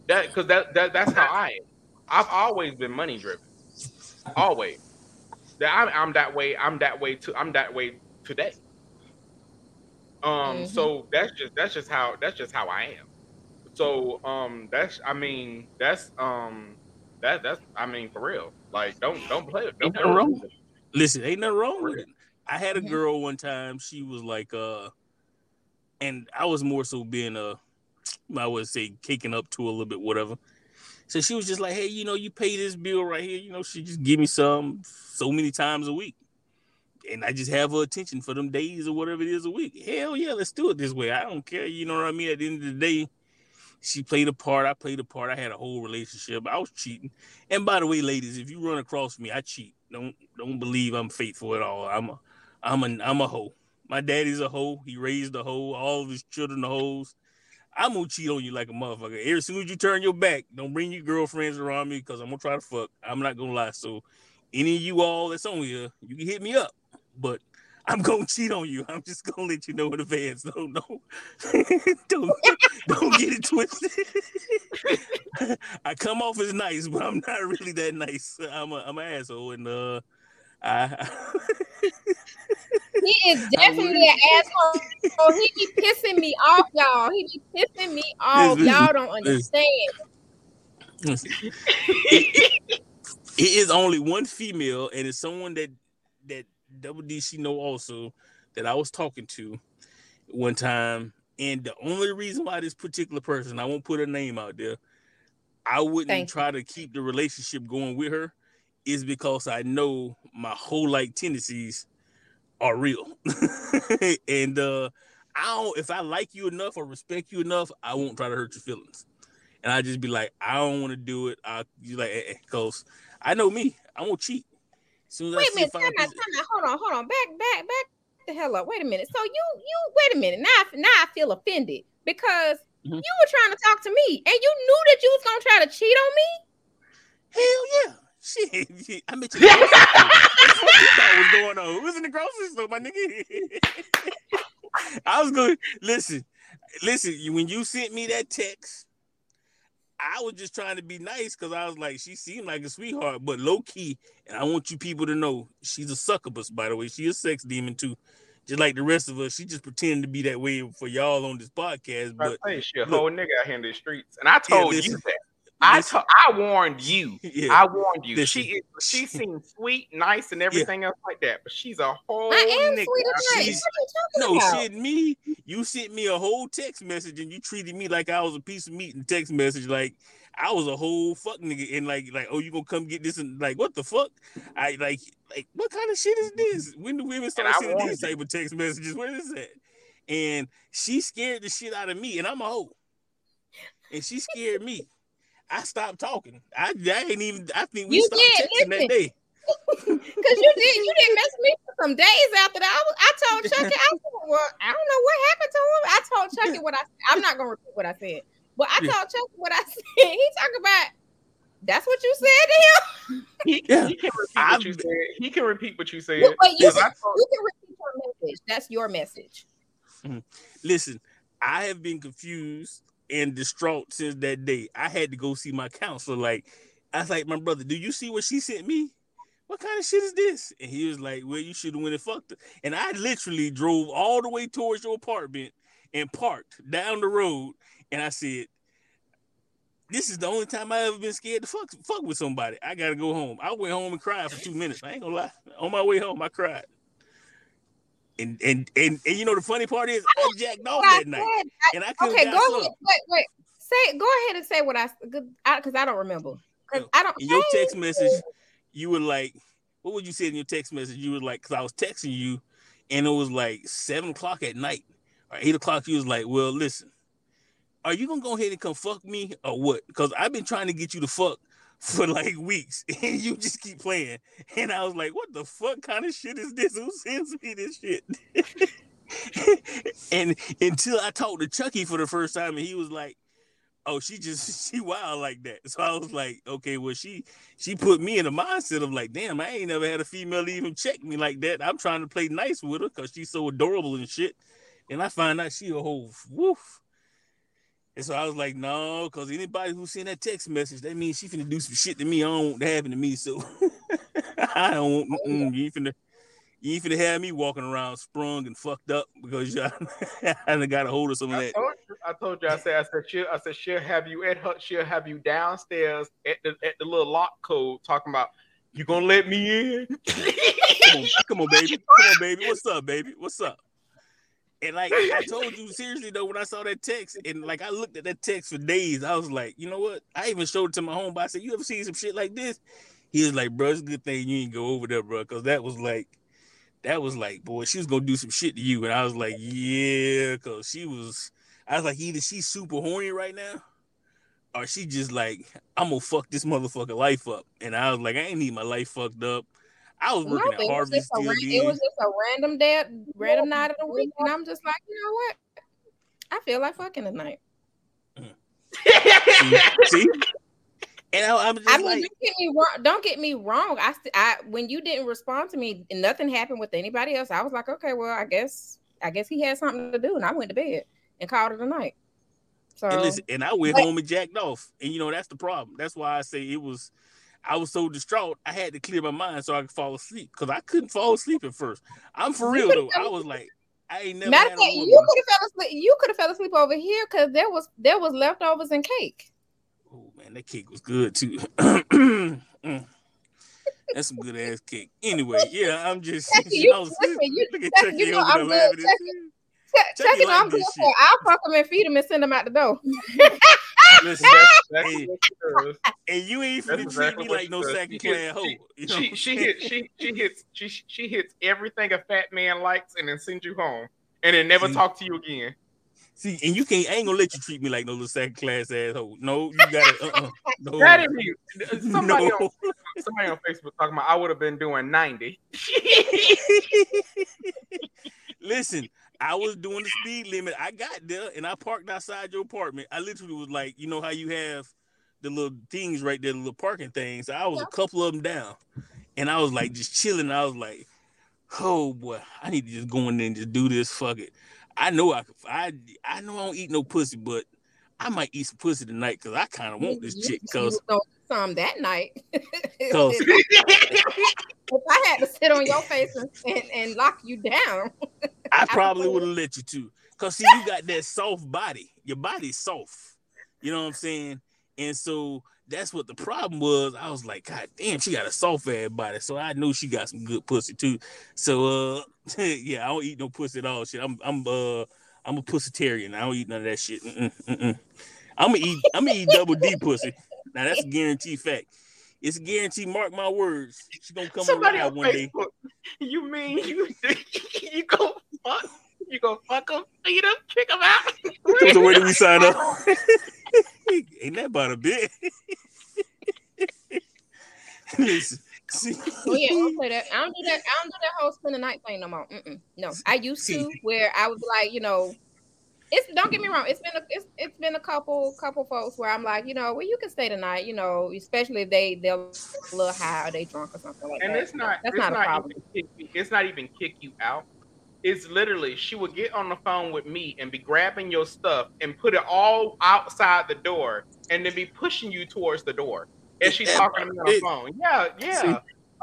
That because that, that that's how I am. I've always been money driven. Always. That I'm, I'm that way. I'm that way too. I'm that way today. Um. Mhm. So that's just that's just how that's just how I am. So um. That's I mean that's um. That that's I mean for real. Like don't don't play it. Ain't Don't nothing wrong. with it. Listen, ain't nothing wrong with it. I had a girl one time. She was like, uh, and I was more so being a, I would say, kicking up to a little bit, whatever. So she was just like, hey, you know, you pay this bill right here. You know, she just give me some so many times a week, and I just have her attention for them days or whatever it is a week. Hell yeah, let's do it this way. I don't care. You know what I mean? At the end of the day. She played a part. I played a part. I had a whole relationship. I was cheating. And by the way, ladies, if you run across me, I cheat. Don't don't believe I'm faithful at all. I'm a I'm a I'm a hoe. My daddy's a hoe. He raised a hoe. All of his children are hoes. I'm gonna cheat on you like a motherfucker. As soon as you turn your back, don't bring your girlfriends around me because I'm gonna try to fuck. I'm not gonna lie. So any of you all that's on here, you can hit me up. But I'm gonna cheat on you. I'm just gonna let you know in advance. No, no, don't don't get it twisted. I come off as nice, but I'm not really that nice. I'm a I'm an asshole, and uh, I He is definitely an asshole. He be pissing me off, y'all. He be pissing me off. Listen, Y'all don't understand. it is only one female, and it's someone that that Double D she know also that I was talking to one time. And the only reason why this particular person, I won't put her name out there, I wouldn't Thank you. try to keep the relationship going with her, is because I know my whole like tendencies are real. and uh I don't if I like you enough or respect you enough, I won't try to hurt your feelings. And I just be like, I don't want to do it. I you like, eh, eh, cause I know me. I won't cheat. Soon as Wait a minute, time out, time out. Hold on, hold on. Back, back, back the hell up. Wait a minute. So you, you, wait a minute. Now, I- now I feel offended because Mhm. you were trying to talk to me, and you knew that you was gonna try to cheat on me. Hell yeah. Shit. I met you. what you thought was going on? Who was in the grocery store, my nigga? I was going to listen, listen, when you sent me that text, I was just trying to be nice because I was like, she seemed like a sweetheart, but low key, and I want you people to know she's a succubus, by the way. She a sex demon too. Just like the rest of us, she just pretending to be that way for y'all on this podcast. I But say shit, look- whole nigga out here in the streets, and I told you listen. that. I listen, I warned you. yeah, I warned you. Listen. She is, she seems sweet, nice, and everything else like that. But she's a whole I am nigga. sweet out as nice. she's- No, about? shit, me. You sent me a whole text message and you treated me like I was a piece of meat in text message. Like I was a whole fuck nigga. And like, like, oh, you gonna come get this? And like, what the fuck? I like, like, what kind of shit is this? When do women start I sending warned these type of text messages? Where is that? And she scared the shit out of me, and I'm a hoe. And she scared me. I stopped talking. I, I ain't even. I think we You stopped did, texting that day. Cause you did, you didn't mess with me for some days after that. I was, I told Chucky, I said, well, I don't know what happened to him. I told Chucky what I, I'm not gonna repeat what I said, but I Yeah. told Chucky what I said. He talking about. That's what you said to him. He, Yeah. he can repeat I've what you said. He can repeat what you said. You- But you, can, told- you can repeat your message. That's your message. Mm-hmm. Listen, I have been confused and distraught since that day. I had to go see my counselor. Like, I was like, my brother, do you see what she sent me? What kind of shit is this? And he was like, Well, you should have went and fucked her. And I literally drove all the way towards your apartment and parked down the road. And I said, This is the only time I ever been scared to fuck fuck with somebody. I gotta go home. I went home and cried for two minutes. I ain't gonna lie. On my way home, I cried. And and and, and you know the funny part is I oh, jacked off What I that night. said, And I I- okay, go ahead. Wait, wait. Say, go ahead and say what I, good because I, don't remember. 'Cause I don't. In your text message, you were like, what would you say in your text message? You were like, because I was texting you, and it was like seven o'clock at night or eight o'clock. You was like, well, listen, are you gonna go ahead and come fuck me or what? Because I've been trying to get you to fuck for like weeks, and you just keep playing. And I was like, what the fuck kind of shit is this? Who sends me this shit? and until I talked to Chucky for the first time, and he was like, oh, she just she wild like that. So I was like, okay, well, she she put me in a mindset of like, damn, I ain't never had a female even check me like that. I'm trying to play nice with her because she's so adorable and shit. And I find out she a whole woof. And so I was like, no, because anybody who sent that text message, that means she finna do some shit to me. I don't want that happen to me. So I don't want mm-mm, you finna you finna have me walking around sprung and fucked up because y'all I got a hold of some of I that. told you. I told you, I said, I said, she'll, I said, she'll have you at her, she'll have you downstairs at the at the little lock code talking about you gonna let me in. come on, come on, baby. Come on, baby. What's up, baby? What's up? And like I told you, seriously though, when I saw that text, and like I looked at that text for days, I was like, you know what? I even showed it to my homeboy. I said, "You ever seen some shit like this?" He was like, "Bro, it's a good thing you ain't go over there, bro, because that was like, that was like, boy, she was gonna do some shit to you." And I was like, "Yeah," because she was. I was like, either she's super horny right now, or she just like, I'm gonna fuck this motherfucker life up. And I was like, I ain't need my life fucked up. I was working No, at it was, Harvey just a, still ran- then. it was just a random day, random night of the week, and I'm just like, you know what? I feel like fucking tonight. Mm. See? And I, I'm just I mean, like, don't get me wrong. Don't get me wrong. I, st- I when you didn't respond to me and nothing happened with anybody else, I was like, okay, well, I guess, I guess he had something to do, and I went to bed and called it a night. So and listen, and I went But- home and jacked off. And you know, that's the problem. That's why I say it was I was so distraught, I had to clear my mind so I could fall asleep. Because I couldn't fall asleep at first. I'm for real though. I was like, I ain't never matter fact, you could have fell asleep. You could have fell asleep over here because there was there was leftovers and cake. Oh man, that cake was good too. Mm. That's some good ass cake. Anyway, yeah, I'm just Chucky, you, I was, listen, you, look at Chucky, Chucky you know I'm good. Chucky, at Chucky, Chucky know I'm like good. I'll fuck him and feed him and send him out the door. Listen, That's Hey. what and you ain't That's finna exactly treat me like no second class hoe. she- You know She she I'm hits she she hits she she hits everything a fat man likes and then sends you home and then never See? talk to you again. See, and you can't I ain't gonna let you treat me like no little second class asshole. No, you gotta uh uh no. That is you. Somebody no. on somebody on Facebook talking about I would have been doing ninety. Listen, I was doing the speed limit. I got there and I parked outside your apartment. I literally was like, you know how you have the little things right there, the little parking things. I was a couple of them down, and I was like just chilling. I was like, oh boy, I need to just go in there and just do this. Fuck it. I know I. I I know I don't eat no pussy, but I might eat some pussy tonight because I kind of want this You- chick. Cause was gonna do some that night. Cause- if I had to sit on your face and, and, and lock you down, I probably would- have let you too. Cause see, you got that soft body. Your body's soft. You know what I'm saying? And so that's what the problem was. I was like, God damn, she got a soft ass body. So I knew she got some good pussy too. So uh yeah, I don't eat no pussy at all. Shit. I'm I'm uh I'm a pussitarian. I don't eat none of that shit. Mm-mm, mm-mm. I'm gonna eat I'm gonna eat double D pussy. Now that's a guaranteed fact. It's a guarantee, mark my words. She's gonna come Somebody around on one day. You mean you you go fuck you go fuck them, feed them, kick them out? So where do we sign up? Ain't that about a bit? Listen, see, oh yeah, I don't play that. I don't do that. I don't do that whole spend the night thing no more. Mm-mm. No, I used to where I was like, you know, it's don't get me wrong. It's been a it's, it's been a couple couple folks where I'm like, you know, well, you can stay tonight. You know, especially if they they're a little high or they drunk or something like and that. it's not That's it's not a problem. even kick you, it's not even kick you out. It's literally she would get on the phone with me and be grabbing your stuff and put it all outside the door and then be pushing you towards the door. And she's Yeah, talking to me on the phone. Yeah, yeah. See?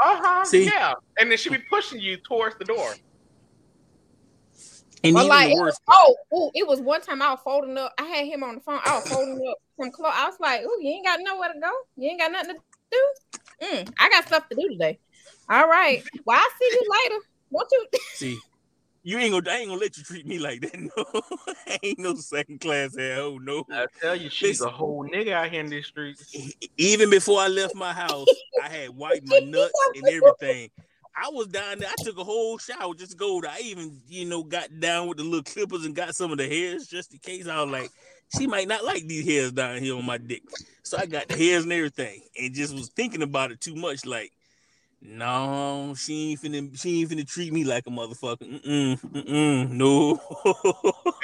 uh-huh. See? Yeah. And then she be pushing you towards the door. and But even like, the it was, oh, ooh, it was one time I was folding up. I had him on the phone. I was folding up some clothes. I was like, "Ooh, you ain't got nowhere to go. You ain't got nothing to do. Mm, I got stuff to do today. All right. Well, I'll see you later. Won't you? see, you ain't gonna, I ain't gonna let you treat me like that. No, I ain't no second class hell. No, I tell you, she's Listen. a whole nigga out here in these streets. even before I left my house, I had wiped my nuts and everything. I was down there. I took a whole shower just to go. there. I even, you know, got down with the little clippers and got some of the hairs just in case. I was like, she might not like these hairs down here on my dick. So I got the hairs and everything, and just was thinking about it too much. Like, no, she ain't finna, she ain't finna treat me like a motherfucker. Mm-mm, mm-mm, no.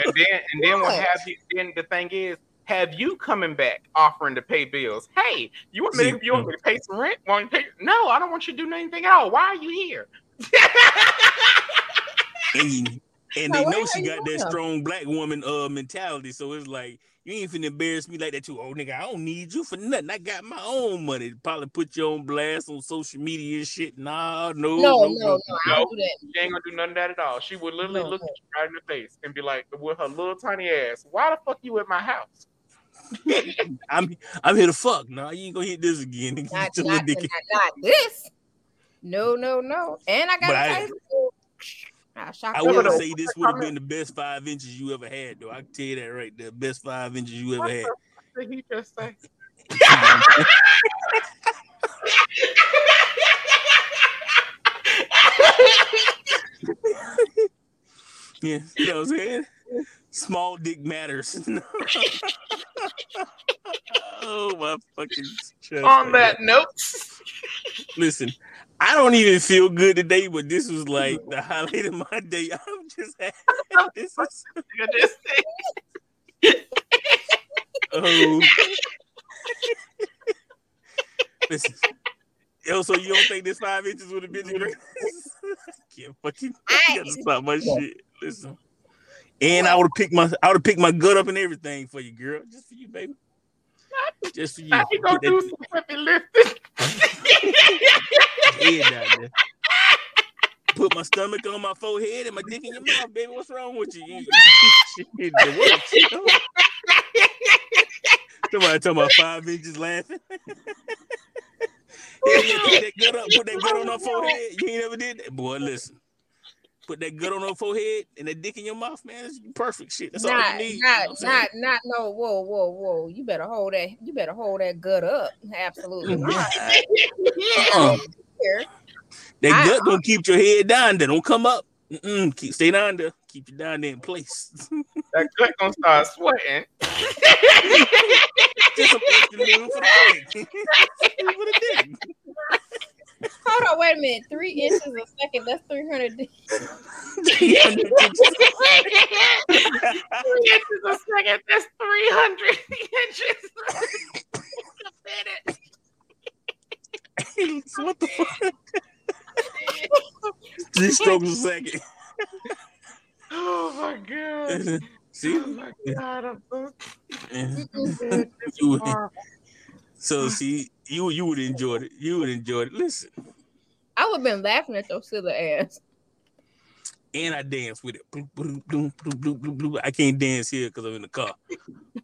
And then and then what What? have you then the thing is, have you coming back offering to pay bills? Hey, you want me to, you want me to pay some rent? Want to pay? No, I don't want you to do anything at all. Why are you here? and, and Now, they know she got that going? strong black woman uh mentality. So it's like you ain't finna embarrass me like that too. Oh nigga, I don't need you for nothing. I got my own money. Probably put you on blast on social media and shit. Nah, no, No, no, no, no, I don't do that. She ain't gonna do none of that at all. She would literally No, look no. at you right in the face and be like, with her little tiny ass, "Why the fuck you at my house?" I'm I'm here to fuck. Nah, you ain't gonna hit this again. Not, not, not, not this. No, no, no. And I got But a I- taser. I shock I you. will no, say this would have been the best five inches you ever had, though. I can tell you that right there. Best five inches you ever had. the did he just say? Yeah, you know what I'm saying? Small dick matters. oh my fucking chest. On that note, Listen, I don't even feel good today, but this was like the highlight of my day. I'm just happy. This is I just said- oh. Listen. Yo, so you don't think this five inches would have been the greatest? Can't fucking I stop my shit. Listen. And I would have picked my I would have picked my gut up and everything for you, girl. Just for you, baby. Just for you. Now he gonna Put do some heavy lifting. head. Put my stomach on my forehead and my dick in your mouth, baby. What's wrong with you? shit, the what? You know? Somebody talking about five inches laughing. yeah, oh, put that gut up, put that gut on her forehead. You ain't ever did that, boy. Listen, put that gut on her forehead and that dick in your mouth, man. It's perfect shit. That's all you need. you know not, what I'm saying? not, not, no, whoa, whoa, whoa. You better hold that, you better hold that gut up. Absolutely mm-hmm. not. Uh-uh. Here. That I- gut gonna keep your head down there. Don't come up. Mm-mm, keep stay down there. Keep you down there in place. That gut gonna start sweating. Just some extra for the dick. for the dick. Hold on, wait a minute. Three inches a second. That's 300. Three inches a second. That's three hundred inches. a minute. what the fuck? Three strokes a second. Oh my god. See? Oh my god. I'm so You- horrible. So see, you you would enjoy it. You would enjoy it. Listen, I would have been laughing at your silly ass. and I dance with it. Bloop, bloop, bloop. I can't dance here because I'm in the car.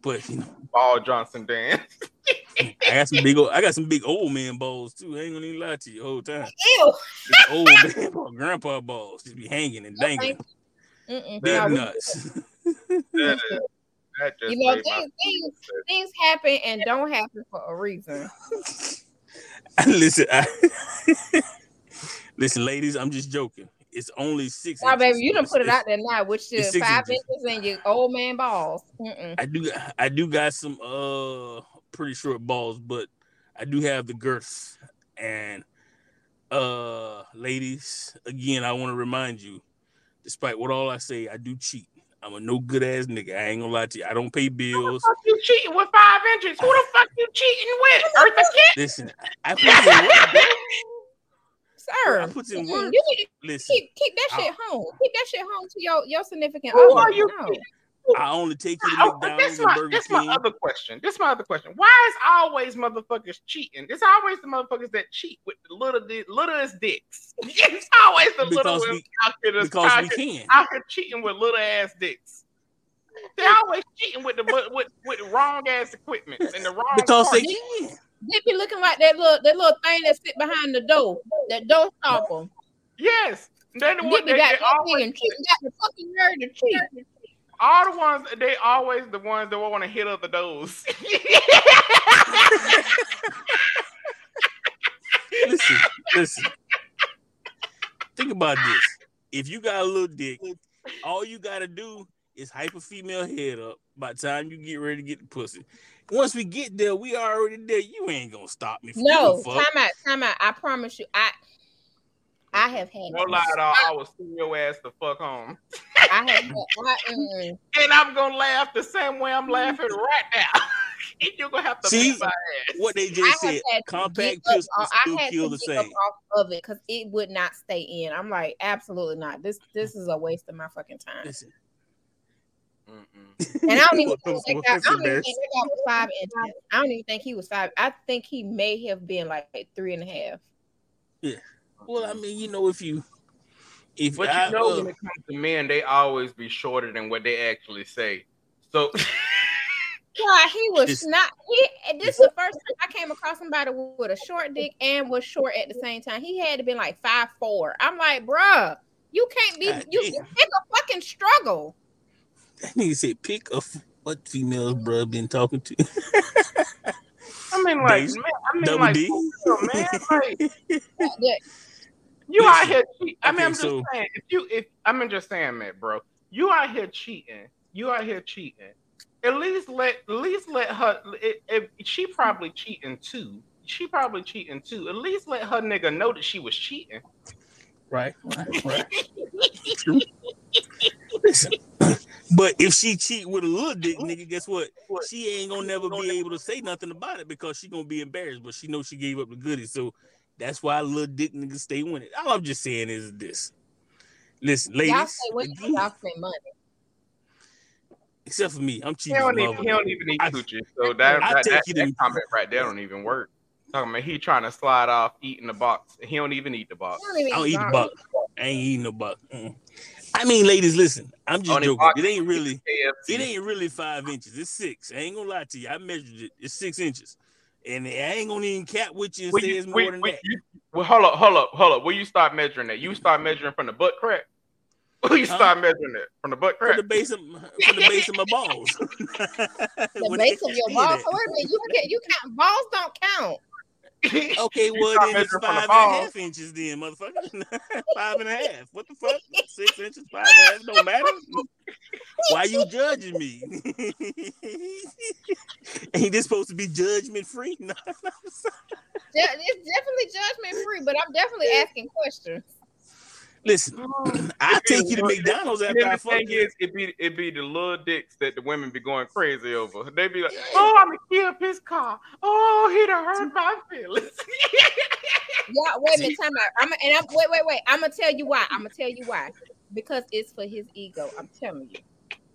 But you know, Ball Johnson dance. I got some big old, I got some big old man balls too. I ain't gonna even lie to you the whole time. Ew. Just old man ball, grandpa balls just be hanging and dangling. No, nuts. That, is, that just You know, things, things, things happen and don't happen for a reason. listen, I, listen, ladies. I'm just joking. It's only six. Now, baby, inches. you done put it out there now, which is five inches. inches and your old man balls. Mm-mm. I do I do got some uh pretty short balls, but I do have the girth. And uh ladies, again, I want to remind you, despite what all I say, I do cheat. I'm a no good ass nigga. I ain't gonna lie to you. I don't pay Who the bills. fuck you cheating with five inches? Who the fuck you cheating with? Eartha Kitt? Listen, I put in work. Sir, I put in work. you need Listen, keep, keep that I'll- shit home. Keep that shit home to your, your significant Who other. are you No. I only take you to Oh, McDonald's this and my, Burger this my other question. This my other question. Why is always motherfuckers cheating? It's always the motherfuckers that cheat with the little di- littlest dicks. It's always the little Because women we- out here that's Because out we here, can. out here cheating with little ass dicks. They always cheating with the with with, with wrong ass equipment and the wrong Because they parts. can. They be looking like that little that little thing that sit behind the door, that door stopper. Yes. They're the They ones be they, got they always, and cheat, got the fucking nerve to cheat. All the ones they always the ones that want to hit other doors. listen, listen. Think about this. If you got a little dick, all you gotta do is hype a female head up by the time you get ready to get the pussy. Once we get there, we already there. You ain't gonna stop me. No, giving a fuck. time out, time out. I promise you, I I have had no lie at all, I will send your ass the fuck home. I have had, I, mm, And I'm gonna laugh the same way I'm laughing right now. and you're gonna have to See? my ass. What they just have said, had compact get up- pistols I still had kill to the get up same. off of it because it would not stay in. I'm like, absolutely not. This this is a waste of my fucking time. Listen, Mm-mm. And I don't even think that guy, I don't even think that guy was five inches. I don't even think he was five. I think he may have been like three and a half. Well, I mean, you know, if you if But I, you know, uh, when it comes to men, they always be shorter than what they actually say. So God, he was It's- not. He. This is the first time I came across somebody with a short dick and was short at the same time. He had to be like five four. I'm like, bruh, you can't be. God You damn. it's a fucking struggle. that nigga said pick a f- what females bro been talking to. I mean, like, Days. man, I mean, Double like, D. for real, man, like, Yeah, you out here. cheating. I mean, okay, I'm just so- saying. If you, if I'm just saying, man, bro, you out here cheating. You out here cheating. At least let, at least let her. If, if she probably cheating too. She probably cheating too. At least let her nigga know that she was cheating. right, right, right. True. Listen, but if she cheat with a little dick, nigga, guess what? She ain't gonna never be able to say nothing about it because she gonna be embarrassed. But she knows she gave up the goodies, so that's why a little dick niggas stay winning. All I'm just saying is this. Listen, ladies, y'all say what again, y'all spend money. except for me, I'm He cheating. don't even, he don't even need I- coochie. So that, I that, take that, that comment right there don't even work. Talking about he trying to slide off eating the box. He don't even eat the box. I don't even I don't eat the box. I ain't eating no box. Mm. I mean, ladies, listen. I'm just Only joking. box- It ain't really. KFC. It ain't really five inches. It's six. I ain't gonna lie to you. I measured it. It's six inches, and I ain't gonna even cap with you and say you- it's more when- than when that. you- well, hold up, hold up, hold up. Where you start measuring that? You start measuring from the butt crack. Where you Huh? start measuring that? From the butt From crack. the base of from the base of my balls. The base of your balls. that. So wait a minute, you can you count balls don't count. Okay, well then it's measuring from the and a half inches then, motherfucker. five and a half. What the fuck? Six inches, five and a half. Don't matter. Why you judging me? Ain't this supposed to be judgment free? No, no. Yeah, It's definitely judgment free, but I'm definitely asking questions. Listen, oh. I'll take you to McDonald's then after I the fuck thing you. is, it be it be the little dicks that the women be going crazy over. They be like, "Oh, I'm gonna kill up his car. Oh, he done hurt mm. my feelings." Yeah, wait a minute, time out. I'm and I'm wait, wait, wait. I'm gonna tell you why. I'm gonna tell you why. Because it's for his ego. I'm telling you.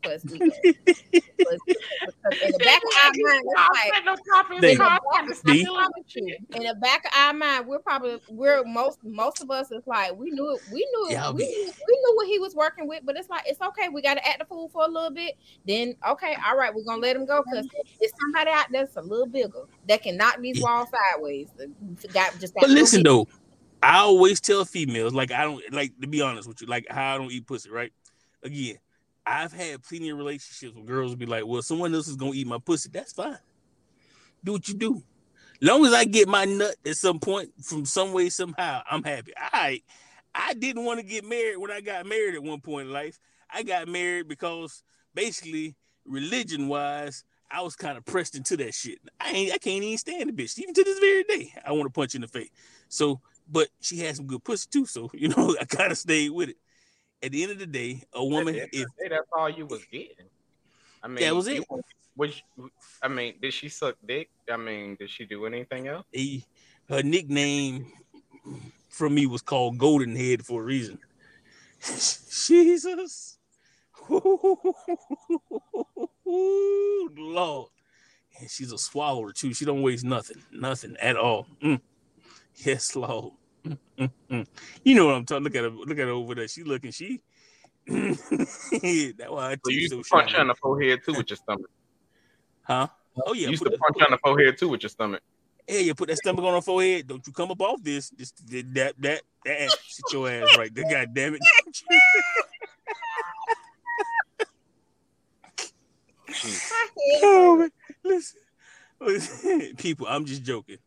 For his. Because because in the back of our mind, like no top They- his car. I See? promise you, in the back of our mind, we're probably we're most most of us is like we knew it, we knew it, Y'all we, knew, we knew what he was working with, but it's like it's okay. We got to act the fool for a little bit. Then okay, all right, we're gonna let him go because it's somebody out there that's a little bigger that can knock these walls sideways. Got just got But listen big- though, I always tell females, like I don't like to be honest with you, like how I don't eat pussy, right? Again, I've had plenty of relationships where girls be like, Well, someone else is gonna eat my pussy. That's fine. Do what you do. Long as I get my nut at some point from some way, somehow, I'm happy. I I didn't want to get married when I got married at one point in life. I got married because basically, religion wise, I was kind of pressed into that shit. I ain't I can't even stand the bitch. Even to this very day, I want to punch in the face. So, but she had some good pussy too. So, you know, I kind of stayed with it. At the end of the day, a woman, if end of the day, that's all you was getting. I mean, That was you- it. Which, I mean, did she suck dick? I mean, did she do anything else? he, her nickname from me was called Golden Head for a reason. Jesus. Lord. And she's a swallower too. She don't waste nothing. Nothing at all. Mm. Yes, Lord. You know what I'm talking. Look at her. Look at her over there. She looking. She. That's why I So you used so to punch shy. on the forehead too with your stomach. Huh? Oh yeah. you used to that- punch on the forehead too with your stomach. Hey, you put that stomach on her forehead. Don't you come up off this. Just that that that, that ass. Sit your ass right there. God damn it. oh, man. Listen, listen, people. I'm just joking.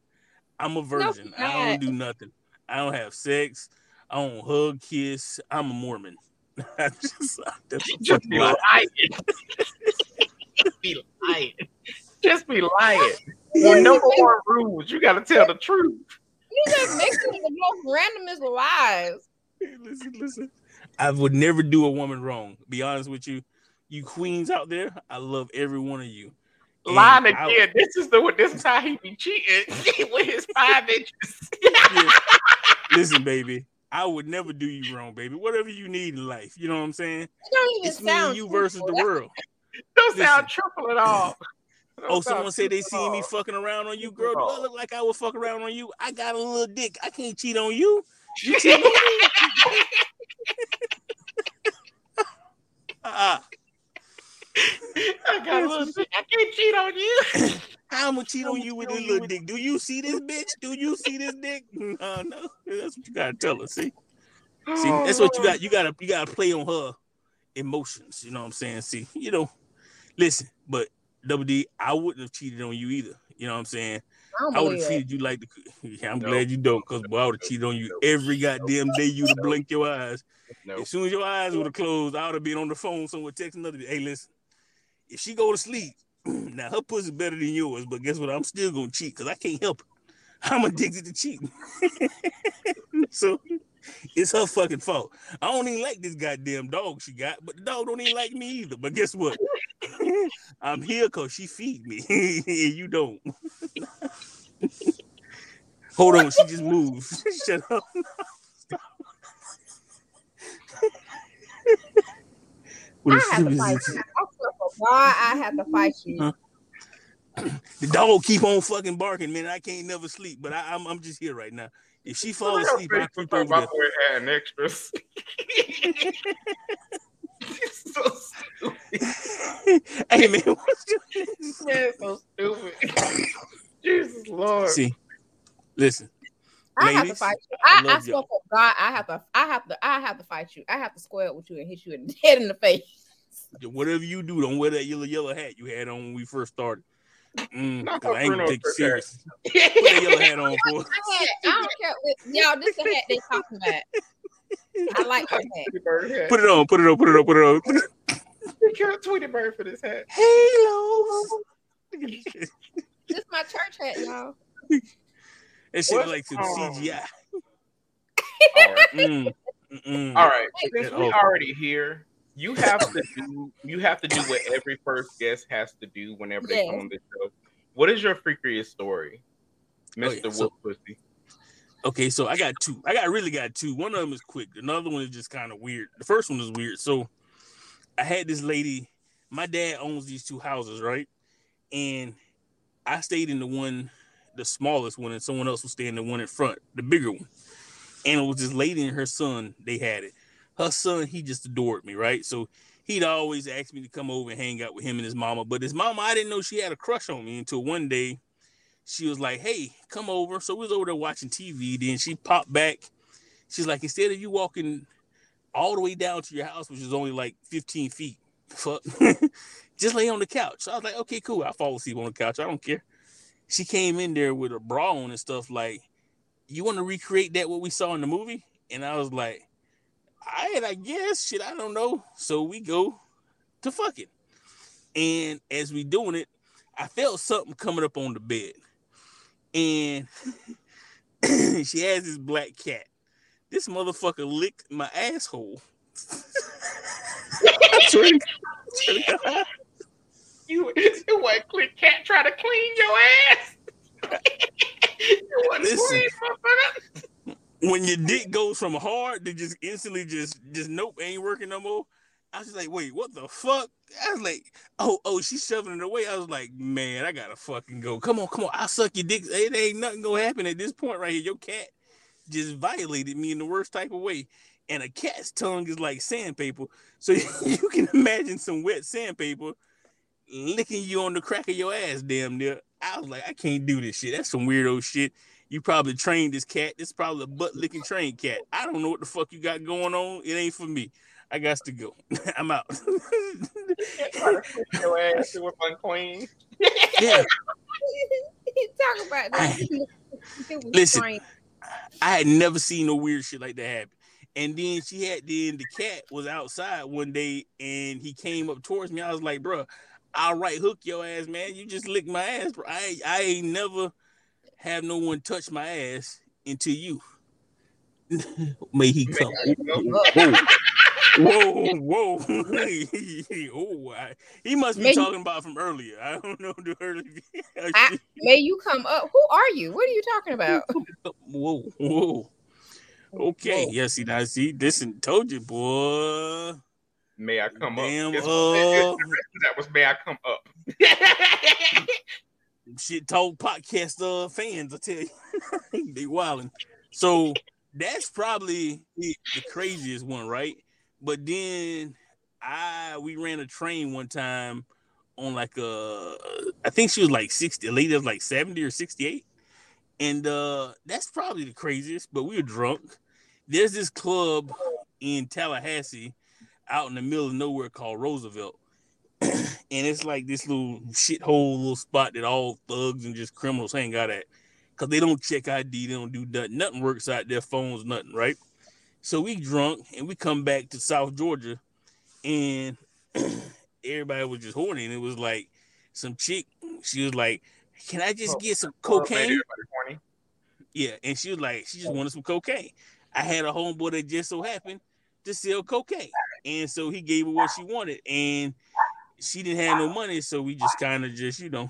I'm a virgin. I don't do nothing. I don't have sex. I don't hug, kiss. I'm a Mormon. I just, that's a Just be lie. lying. Just be lying. Just be lying. Well, number one rules, you got to tell the truth. You just mixing the most randomest lies. listen, listen. I would never do a woman wrong. Be honest with you, you queens out there. I love every one of you. And Lying I- again. This is the what this is how he be cheating with his five inches. Yeah. Listen, baby, I would never do you wrong, baby. Whatever you need in life, you know what I'm saying? It don't even It's me and sound you versus the world. Don't Listen. sound triple at all. Don't Oh, someone said they triple seen me fucking around on you, girl. Do I look like I would fuck around on you? I got a little dick. I can't cheat on you. You cheat on me? Uh-uh. I got a little shit. I can't cheat on you. I'm gonna cheat on you with this little dick. Do you see this bitch? Do you see this dick? Uh, no, that's what you gotta tell her. See, see, that's what you got. You gotta, you gotta play on her emotions. You know what I'm saying? See, you know, listen, but Double D, I wouldn't have cheated on you either. You know what I'm saying? I I would believe have it. treated you like the. Yeah, I'm No. glad you don't, cause boy, I would have cheated on you every goddamn day. You'd have blinked your eyes. No. As soon as your eyes would have closed, I would have been on the phone somewhere texting another. Hey, listen, if she go to sleep, now her pussy better than yours, but guess what? I'm still gonna cheat because I can't help it. I'm addicted to cheating. so it's her fucking fault. I don't even like this goddamn dog she got, but the dog don't even like me either. But guess what? I'm here because she feed me, and you don't. Hold on, she just moved. Shut up. What I have what to is fight it? you. I swear for God, I have to fight you. The dog keep on fucking barking, man. I can't never sleep, but I, I'm I'm just here right now. If she falls asleep, I creep over there. had an extras. so stupid. hey man, what's your Man, so stupid. Jesus Lord. see? Listen, I have to fight you. I I, I, swear y'all. for God, I have to, I have to, I have to fight you. I have to square up with you and hit you in the head in the face. Whatever you do, don't wear that yellow yellow hat you had on when we first started. Mm, Not 'cause I ain't take you serious. Put that yellow hat on for. I don't care. Y'all, this is the hat they talking about. I like that hat. Tweety Bird hat. Put it on. Put it on. Put it on. Put it on. He killed Tweety Bird for this hat. Halo. This my church hat, y'all. That shit What? like some Oh. CGI. All right. Mm, mm-mm. All right. Take Since we off. already here, you have to do you have to do what every first guest has to do whenever they come on the show. What is your freakiest story, Oh, Mr. yeah, so- Wolfie Poo? Okay, so I got two. I got really got two. One of them is quick. Another one is just kind of weird. The first one is weird. So I had this lady. My dad owns these two houses, right? And I stayed in the one, the smallest one, and someone else was staying in the one in front, the bigger one. And it was this lady and her son. They had it. Her son, he just adored me, right? So he'd always ask me to come over and hang out with him and his mama. But his mama, I didn't know she had a crush on me until one day she was like, "Hey, come over." So we was over there watching TV. Then she popped back. She's like, "Instead of you walking all the way down to your house, which is only like 15 feet, fuck, just lay on the couch." So I was like, "Okay, cool. I'll fall asleep on the couch. I don't care." She came in there with a bra on and stuff. Like, you want to recreate that what we saw in the movie? And I was like, "I, I guess shit. I don't know." So we go to fucking, and as we doing it, I felt something coming up on the bed and she has this black cat. This motherfucker licked my asshole. I swear to- swear. You, you want click cat try to clean your ass? you want clean, motherfucker? When your dick goes from hard to just instantly just just nope ain't working no more. I was like, wait, what the fuck? I was like, oh, oh, she's shoving it away. I was like, man, I gotta fucking go. Come on, come on, I'll suck your dick. It ain't nothing gonna happen at this point right here. Your cat just violated me in the worst type of way. And a cat's tongue is like sandpaper. So you can imagine some wet sandpaper licking you on the crack of your ass, damn near. I was like, I can't do this shit. That's some weirdo shit. You probably trained this cat. This is probably a butt licking trained cat. I don't know what the fuck you got going on. It ain't for me. I got to go. I'm out. Cat try to clean your ass. It was unclean. yeah, he talking about that. Listen. strange. I had never seen no weird shit like that happen. And then she had then the cat was outside one day and he came up towards me. I was like, bro, I'll right hook your ass, man. You just licked my ass, bro. I I ain't never have no one touch my ass until you. May he come. Whoa, whoa, whoa. oh, I, he must be May- talking about from earlier. I don't know the earlier. I- May you come up? Who are you? What are you talking about? whoa, whoa. Okay, Whoa. yes, see now see this and told you, boy. May I come Damn, up? Guess uh, that was may I come up. Shit talk podcast uh fans, I tell you. they wilding. So that's probably the craziest one, right? But then I we ran a train one time on like uh I think she was like 60, a lady was like 70 or 68. And uh that's probably the craziest, but we were drunk. There's this club in Tallahassee out in the middle of nowhere called Roosevelt. And it's like this little shithole little spot that all thugs and just criminals hang out at. Cause they don't check ID, they don't do nothing. Nothing works out their phones, nothing, right? So we drunk and we come back to South Georgia and everybody was just horny. And it was like some chick, she was like, Can I just get some cocaine? Yeah, and she was like, she just wanted some cocaine. I had a homeboy that just so happened to sell cocaine, and so he gave her what she wanted, and she didn't have no money, so we just kind of just you know,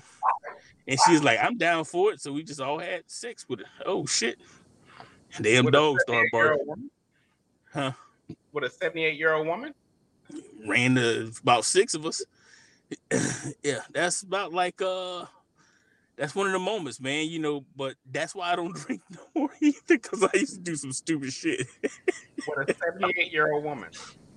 and she was like, I'm down for it, so we just all had sex with it. Oh shit! Damn With dog started barking. Huh? With a 78 year old woman? Ran to about six of us. yeah, that's about like uh. That's one of the moments, man. You know, but that's why I don't drink no more either, because I used to do some stupid shit. With a 78 year old woman.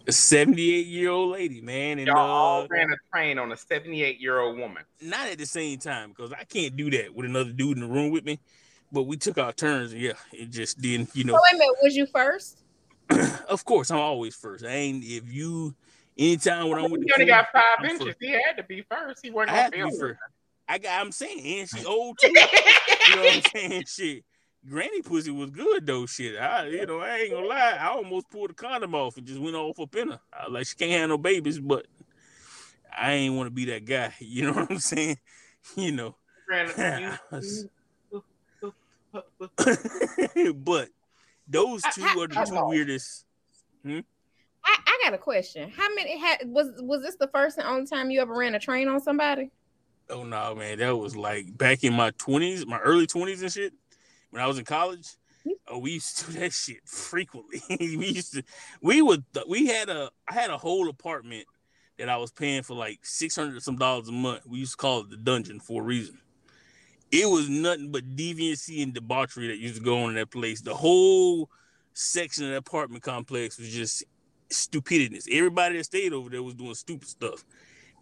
A 78 year old lady, man, and Y'all all uh, ran a train on a 78 year old woman. not at the same time because I can't do that with another dude in the room with me. But we took our turns, and yeah, it just didn't, you So know. wait a minute, was you first? Of course, I'm always first. I ain't if you anytime when I'm with you. He only got 5 I'm inches. first. He had to be first. He wasn't I gonna be first. I got. I'm saying, and she old too. you know what I'm saying? Shit. Granny pussy was good though. Shit, I you know I ain't gonna lie. I almost pulled the condom off and just went off up in her. I was like she can't have no babies, but I ain't want to be that guy. You know what I'm saying? You know. Ran- but those two are the two I- weirdest. Hmm? I, I got a question. How many had was was this the first and only time you ever ran a train on somebody? Oh no, man, that was like back in my twenties, my early twenties and shit. When I was in college, oh, we used to do that shit frequently. we used to, we would, we had a, I had a whole apartment that I was paying for like six hundred some dollars a month. We used to call it the dungeon for a reason. It was nothing but deviancy and debauchery that used to go on in that place. The whole section of the apartment complex was just stupidness. Everybody that stayed over there was doing stupid stuff.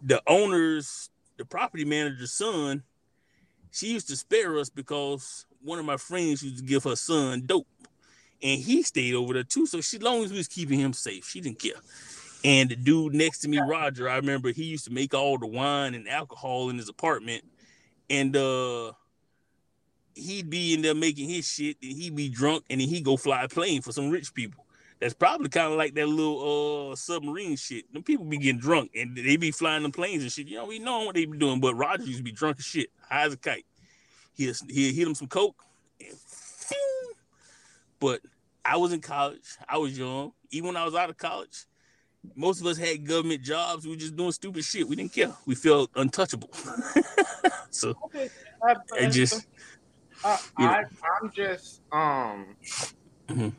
The owners, the property manager's son, she used to spare us because one of my friends used to give her son dope. And he stayed over there too. So she as long as we was keeping him safe, she didn't care. And the dude next to me, Roger, I remember he used to make all the wine and alcohol in his apartment. And uh he'd be in there making his shit, and he'd be drunk, and then he'd go fly a plane for some rich people. That's probably kind of like that little uh submarine shit. Them people be getting drunk and they be flying the planes and shit. You know, we know what they be doing, but Roger used to be drunk as shit, high as a kite. He'll, he'll hit him some coke and but I was in college, I was young. Even when I was out of college, most of us had government jobs. We were just doing stupid shit. We didn't care. We felt untouchable. so Okay. I, it just I, you know. I, I'm just um. Mhm.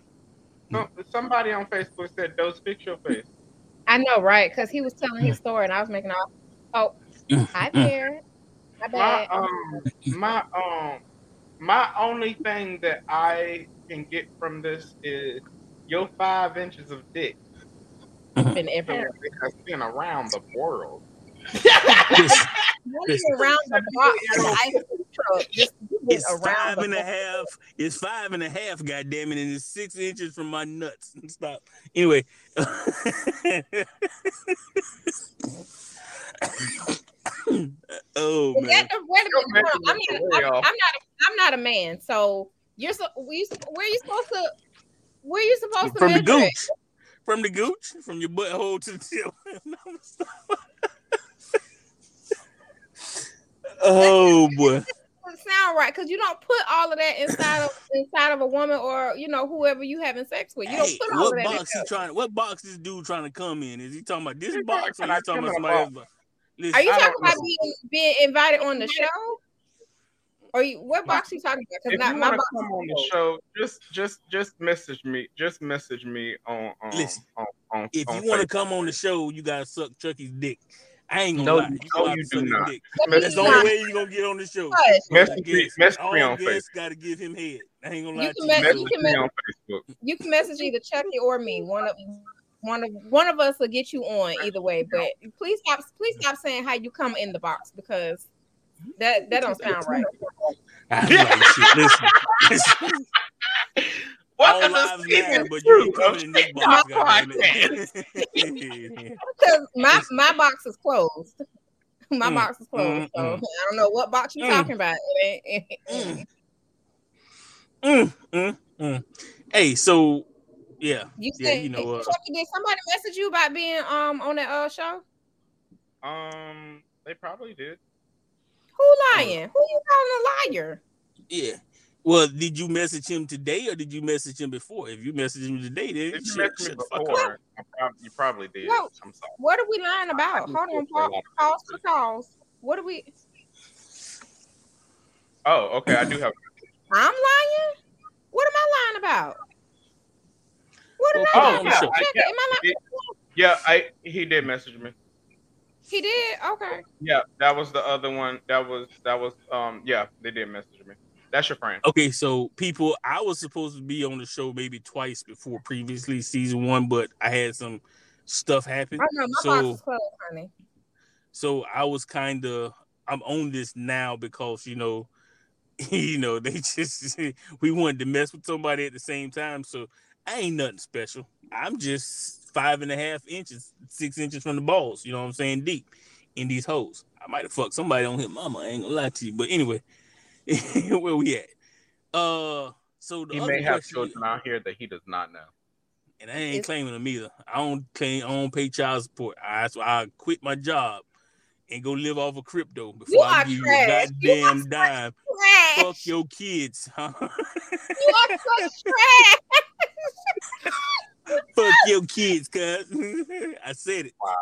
some- Somebody on Facebook said, "Those fix your face." I know, right? Because he was telling his story, and I was making all. Oh, hi there. My My um, my um, my only thing that I can get from this is your five inches of dick been everywhere. apparently has been around the world. It's, Running around the block in the ice cream truck, just it's around five the and a block. half. It's five and a half, goddamn it, and it's six inches from my nuts. And stop. Anyway. oh Is man. that the- wait a Your minute, hold on. I'm not, I'm, I'm not, a, I'm not a man. So you're so, we, where you supposed to, where you supposed to From the measure it? gooch. From the gooch, from your butthole to the tip. oh boy. Sound right because you don't put all of that inside of inside of a woman or you know whoever you having sex with. You don't Hey, put all what of that. in box he trying? What box this dude trying to come in? Is he talking about this box or talking he talking about about somebody criminal else's box? Listen, Are you talking about being being invited on the show? Or you, what box are you talking about? If Because you not my want to box. come is on the show, just just just message me. Just message me on on Listen, on, on If on you want to come on the show, you gotta suck Chucky's dick. I ain't gonna No, lie. you- You no, gotta you suck do not. dick. That's the only way you gonna get on the show. Hush. Message me, Guess, message me all on Facebook. gotta give him head. I ain't gonna lie. You can to mess- you. Message can me mess- on Facebook. You can message either Chucky or me. One of one of one of us will get you on either way. But please stop please stop saying how you come in the box because that that don't sound right. I'm like, shit, listen, listen. All Welcome to lives Season matter, but you ain't of coming in this box, Because my my box is closed. My Mm, box is closed. mm, so mm. I don't know what box you're Mm. talking about. It ain't- it Mm, mm, mm. Hey, so yeah, You yeah, said you know, uh, Chucky, did somebody message you about being um on that uh show? Um, they probably did. Who lying? Who you calling a liar? yeah. Well, did you message him today or did you message him before? If you messaged him today, then If you shit, messaged me shut the fuck up. before, you probably did. No. I'm sorry. What are we lying about? Hold on, didn't pause, pause for calls. What are we? Oh, okay. I do have. I'm lying. What am I lying about? What am Well, I oh, lying yeah, about? I- Chucky, yeah, am I lying? Yeah, I he did message me. He did. Okay. Yeah, that was the other one. That was that was um yeah, they did message me. That's your friend. Okay, so people, I was supposed to be on the show maybe twice before previously season one, but I had some stuff happen. I know my So- box is closed, honey. So I was kind of I'm on this now because you know, you know they just we wanted to mess with somebody at the same time. So I ain't nothing special. I'm just five and a half inches, six inches from the balls. You know what I'm saying? Deep in these holes. I might have fucked somebody on his mama. I ain't gonna lie to you. But anyway, where we at? Uh, so the He other may have question, children out here that he does not know. and I ain't It's- claiming them either. I don't claim. I don't pay child support. I so I quit my job and go live off of crypto before You I are give trash. you a You goddamn dime. Trash. Fuck your kids, huh? You are such trash. Fuck your kids, cuz. I said it. Wow.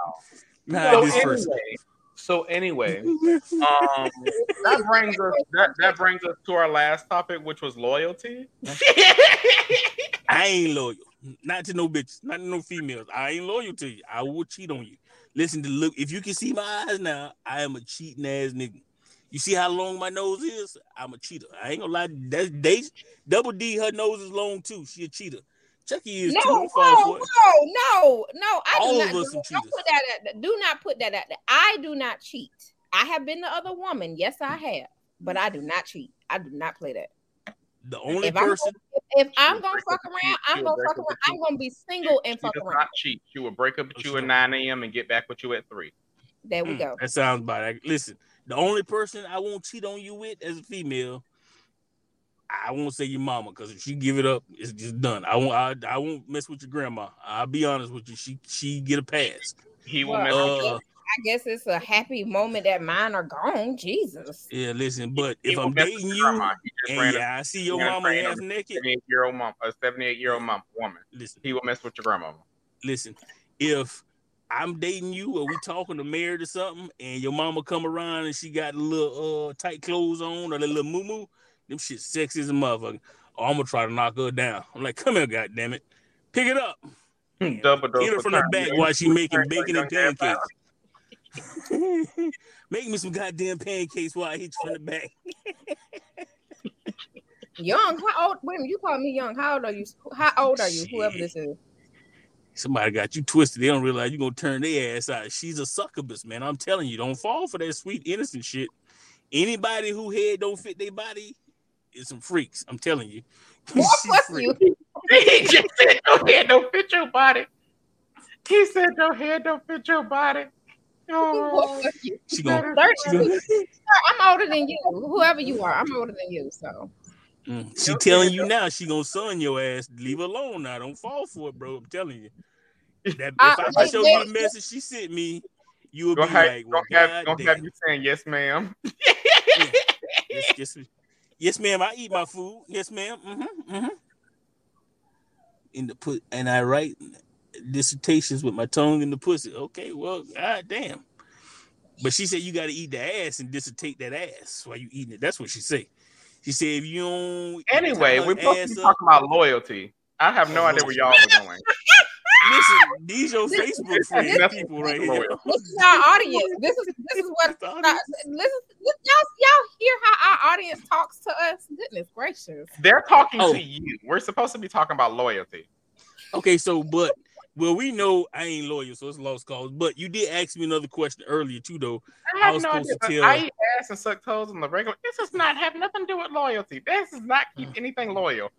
Nah, So this person. anyway, so anyway, um, that brings us that, that brings us to our last topic, which was loyalty. I ain't loyal. Not to no bitches, not to no females. I ain't loyal to you. I will cheat on you. Listen to look. If you can see my eyes now, I am a cheating ass nigga. You see how long my nose is? I'm a cheater. I ain't gonna lie. That's they double D. Her nose is long too. She a cheater. Chucky is No, too. no, Don't fall for it. no, no. I All do of not. us don't cheaters. put that. At, do not put that out there. I do not cheat. I have been the other woman. Yes, I have, but I do not cheat. I do not play that. The only If I'm, person. if, if I'm gonna fuck around. I'm gonna fuck around. I'm gonna be single and She fuck does around. not cheat. She will break up with you at 9 a.m. and get back with you at three. There we Mm, go. That sounds about it. Listen, the only person I won't cheat on you with as a female, I won't say your mama because if she give it up, it's just done. I won't. I, I won't mess with your grandma. I'll be honest with you. She she get a pass. He will Well, mess with. Uh, I guess it's a happy moment that mine are gone. Jesus. yeah. Listen, but He if will I'm dating you grandma. He just and yeah, I see your ran mama train half naked. 78 year old mom, a 78 year old mom woman. Listen, He will mess with your grandmama. listen. If I'm dating you or we talking to married or something, and your mama come around and she got a little uh tight clothes on or a little moo them shit sexy as a motherfucker. Oh, I'm gonna try to knock her down. I'm like, come here, goddamn it, pick it up. Double dose. Hit her of from the back You while she making bacon and turn, turn, pancakes. Make me some goddamn pancakes while I hit you from the back. Young, how old? Wait a minute, you call me young. How old are you? How old are you? Whoever this is. Somebody got you twisted. They don't realize you're gonna turn their ass out. She's a succubus, man. I'm telling you, don't fall for that sweet innocent shit. Anybody who head don't fit their body is some freaks. I'm telling you. Boy, She's you. he just said your head don't fit your body. He said your head don't fit your body. Oh, you. She gonna, Thirty- she gonna I'm older than you. Whoever you are, I'm older than you. So Mm, she telling you now she gonna son your ass. Leave her alone now. Don't fall for it, bro. I'm telling you. That, if Uh, I wait, show you wait. the message she sent me, you would gonna be have, like, well, gonna have, God gonna damn. have you saying yes, ma'am. Yes, yes, yes, ma'am. I eat my food. Yes, ma'am. Mm-hmm, mm-hmm. In the put, and I write dissertations with my tongue in the pussy. Okay, well, god damn. But she said you got to eat the ass and dissertate that ass while you eating it. That's what she say. She said if you don't Anyway, we're supposed to be talking about loyalty. I have no idea where y'all are going. Listen, these your Facebook friends That's people right loyal. here. This is our audience. This is this is what That's the uh, audience. listen, listen, y'all y'all hear how our audience talks to us? Goodness gracious. They're talking Oh. to you. We're supposed to be talking about loyalty. Okay, so but well, we know I ain't loyal, so it's lost cause. But you did ask me another question earlier too, though. I I was no supposed idea. to tell- I eat ass and suck toes on the regular. This does not have nothing to do with loyalty. This does not keep anything loyal.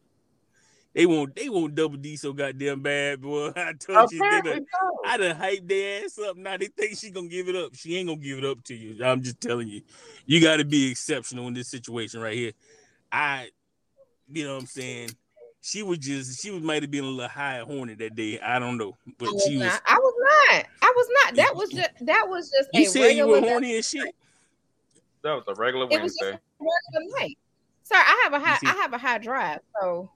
They won't they won't double D so goddamn bad, boy. I told you they Apparently done, so. I done hyped their ass up. Now they think she gonna give it up. She ain't gonna give it up to you. I'm just telling you. You gotta be exceptional in this situation right here. I you know what I'm saying? She was just she was might have been a little high and horny that day. I don't know. But I was, she was not. I was not. I was not. That was just that was just you a said you were horny and shit. That was a regular It was Wednesday. just a regular night. Sir, I have a high I have a high drive, so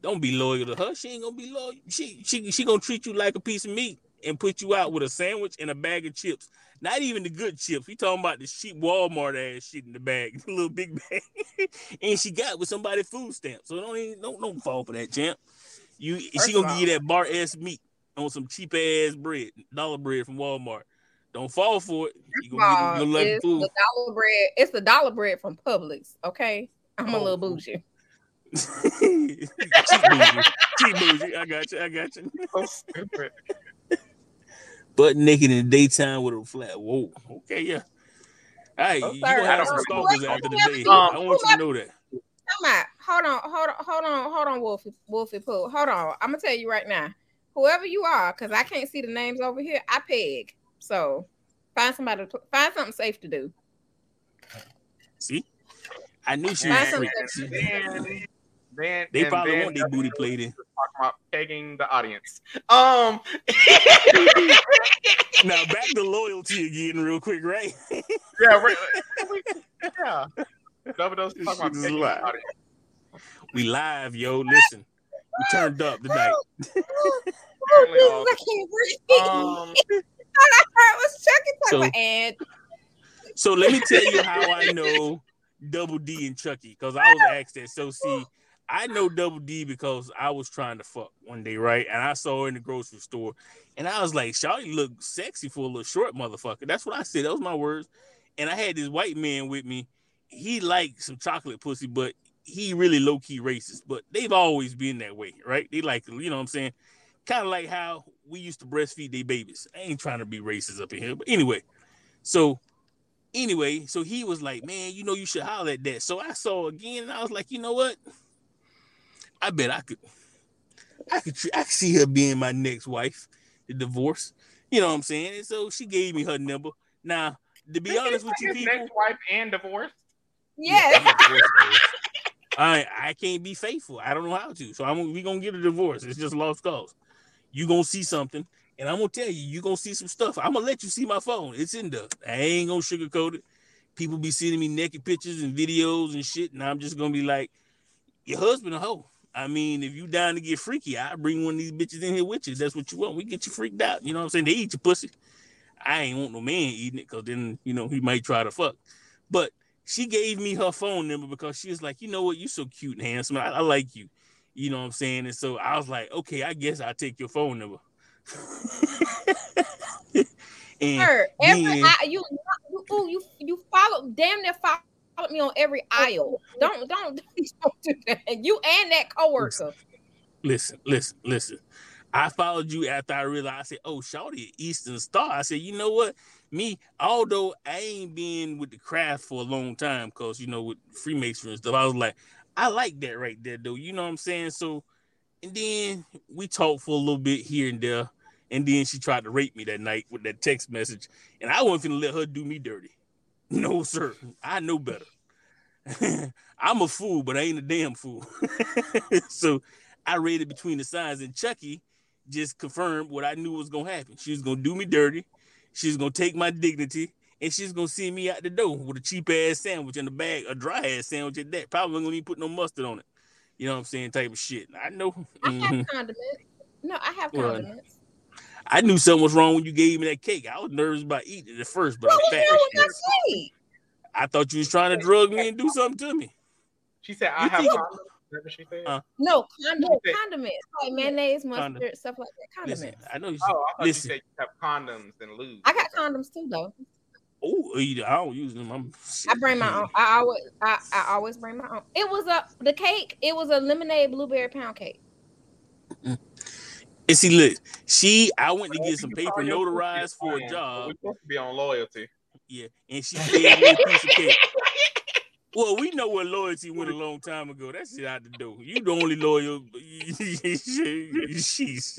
Don't be loyal to her. She ain't gonna be loyal. She she she gonna treat you like a piece of meat and put you out with a sandwich and a bag of chips. Not even the good chips. We talking about the cheap Walmart ass shit in the bag, the little big bag. and she got with somebody food stamp. So don't even, don't don't fall for that, champ. You First she gonna give you that bar ass meat on some cheap ass bread, dollar bread from Walmart. Don't fall for it. You gonna get you gonna it's food. the dollar bread. It's the dollar bread from Publix. Okay, I'm a Oh. little bougie. Cheap bougie. Cheap bougie. I got you. I got you. So stupid. butt naked in the daytime with a flat. Whoa. Okay, yeah. All right, Oh, you gonna have I some don't stalkers remember. after the day. Um, I want you to know that. Come on, hold on, hold on, hold on, hold on, Wolfie, Wolfie Poo. Hold on. I'm gonna tell you right now. Whoever you are, because I can't see the names over here, I peg. So find somebody, to, find something safe to do. See, I knew she was Find a something freak. Safe See, to do. Then, then They and probably then want their booty played in. talking about pegging the audience. Um. Now back to loyalty again, real quick, right? yeah. Right. Yeah. Double dose This talking about shit is the live. audience. we live, yo. Listen, we turned up tonight. Oh, Apparently Jesus, all- I can't breathe. Um. All I heard was Chucky So- talking, and So let me tell you how I know Double D and Chucky, because I was asked that. So see, I know Double D because I was trying to fuck one day, right? And I saw her in the grocery store, and I was like, "Shawty look sexy for a little short motherfucker." That's what I said. That was my words. And I had this white man with me. He liked some chocolate pussy, but he really low key racist. But they've always been that way, right? They like, you know what I'm saying? Kind of like how we used to breastfeed their babies. I ain't trying to be racist up in here, but anyway. So anyway, so he was like, "Man, you know you should holler at that." So I saw again, and I was like, "You know what? I bet I could, I could, I could see her being my next wife, the divorce. You know what I'm saying?" And so she gave me her number. Now, to be Did honest with you his people, next wife and divorced. yes, Yeah, I'm divorced. I I can't be faithful. I don't know how to. So I'm we gonna get a divorce. It's just lost cause. You gonna see something, and I'm gonna tell you, you gonna see some stuff. I'm gonna let you see my phone. It's in there. I ain't gonna sugarcoat it. People be sending me naked pictures and videos and shit, and I'm just gonna be like, your husband a hoe. I mean, if you down to get freaky, I bring one of these bitches in here with you. That's what you want. We get you freaked out. You know what I'm saying? They eat your pussy. I ain't want no man eating it because then you know he might try to fuck. But she gave me her phone number because she was like, you know what, you're so cute and handsome. I, I like you. You know what I'm saying? And so I was like, okay, I guess I'll take your phone number. and sir. Every then- I, you, you, you, you follow, damn near followed me on every oh, aisle. Don't, don't, don't do that. You and that coworker. listen, listen, listen. I followed you after I realized I said, oh, Shawty, Eastern Star. I said, you know what? Me, although I ain't been with the craft for a long time, because you know, with Freemasonry and stuff, I was like, I like that right there, though. You know what I'm saying? So, and then we talked for a little bit here and there. And then she tried to rape me that night with that text message. And I wasn't finna let her do me dirty. No, sir. I know better. I'm a fool, but I ain't a damn fool. so I read it between the signs, and Chucky just confirmed what I knew was gonna happen. She was gonna do me dirty. She's gonna take my dignity, and she's gonna send me out the door with a cheap ass sandwich in the bag, a dry ass sandwich at that. Probably gonna even put no mustard on it. You know what I'm saying? Type of shit. I know. I have mm-hmm. condiments. No, I have Well, condiments. I knew something was wrong when you gave me that cake. I was nervous about eating it at first, but What I'm was fat. wrong as with shit. cake? I thought you was trying to drug me and do something to me. She said, "I You have think- condoms." Is that what she said? Uh, No, condom, Okay. condiments like mayonnaise, mustard, Condom. stuff like that. Listen, Condiments. I know you. oh, I thought listen. you said you have condoms and lube. I got condoms too, though. Oh, I don't use them. I'm, I bring my own. I always, I, I always bring my own. It was a the cake. It was a lemonade blueberry pound cake. And see, look, she. I went to get some paper notarized for a job. We're supposed to be on loyalty. Yeah, and she gave me a piece of cake. Well, we know where loyalty went a long time ago. That shit out the door. You the only loyal. She's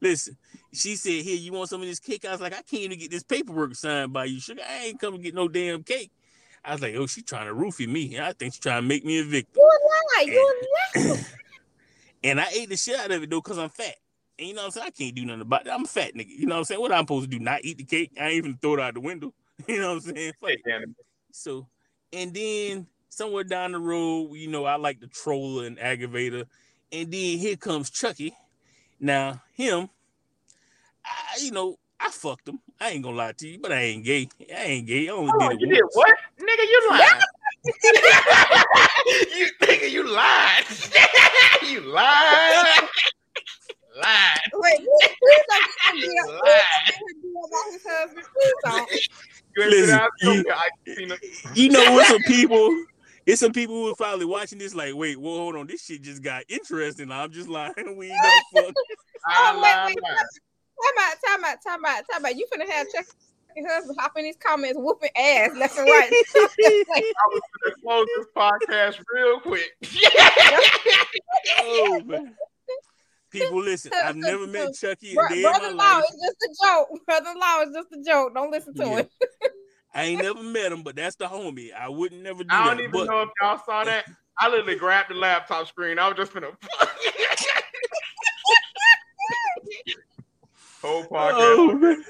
listen. She said, "Here, you want some of this cake?" I was like, "I can't even get this paperwork signed by you, sugar. I ain't come to get no damn cake." I was like, "Oh, she trying to roofie me. I think she's trying to make me a victim." You a lie. You a lie. And I ate the shit out of it though, cause I'm fat. And you know what I'm saying? I can't do nothing about that. I'm a fat nigga. You know what I'm saying? What I'm supposed to do? Not eat the cake? I ain't even throw it out the window. You know what I'm saying? Fuck Hey, it. damn it. So, and then somewhere down the road, you know, I like the troller and aggravator. And then here comes Chucky. Now, him, I, you know, I fucked him. I ain't gonna lie to you, but I ain't gay. I ain't gay. I only Oh, did you it did once. what? Nigga, you lied. you nigga, you lied. you lied. Lied. Wait, please, please don't get him beat up. Lied. Please don't get him beat up about his husband. Please. You Listen, you- there. I seen it. You know what some people it's some people who are probably watching this like, wait, well, hold on, this shit just got interesting. I'm just lying. We ain't never fucked. I Oh, wait, lied. wait, Time out, time out, time out, time out. You finna have Chuck your husband hop in these comments whooping ass left and right. Like, I was gonna close this podcast real quick. Oh man. People listen, I've never met Chucky a bro- day in my brother-in-law life. is just a joke. Brother-in-law is just a joke. Don't listen to Yeah. him. I ain't never met him, but that's the homie. I wouldn't never do that. I don't that. even But know if y'all saw that. I literally grabbed the laptop screen. I was just gonna whole oh, podcast. Oh, man. Mm-mm,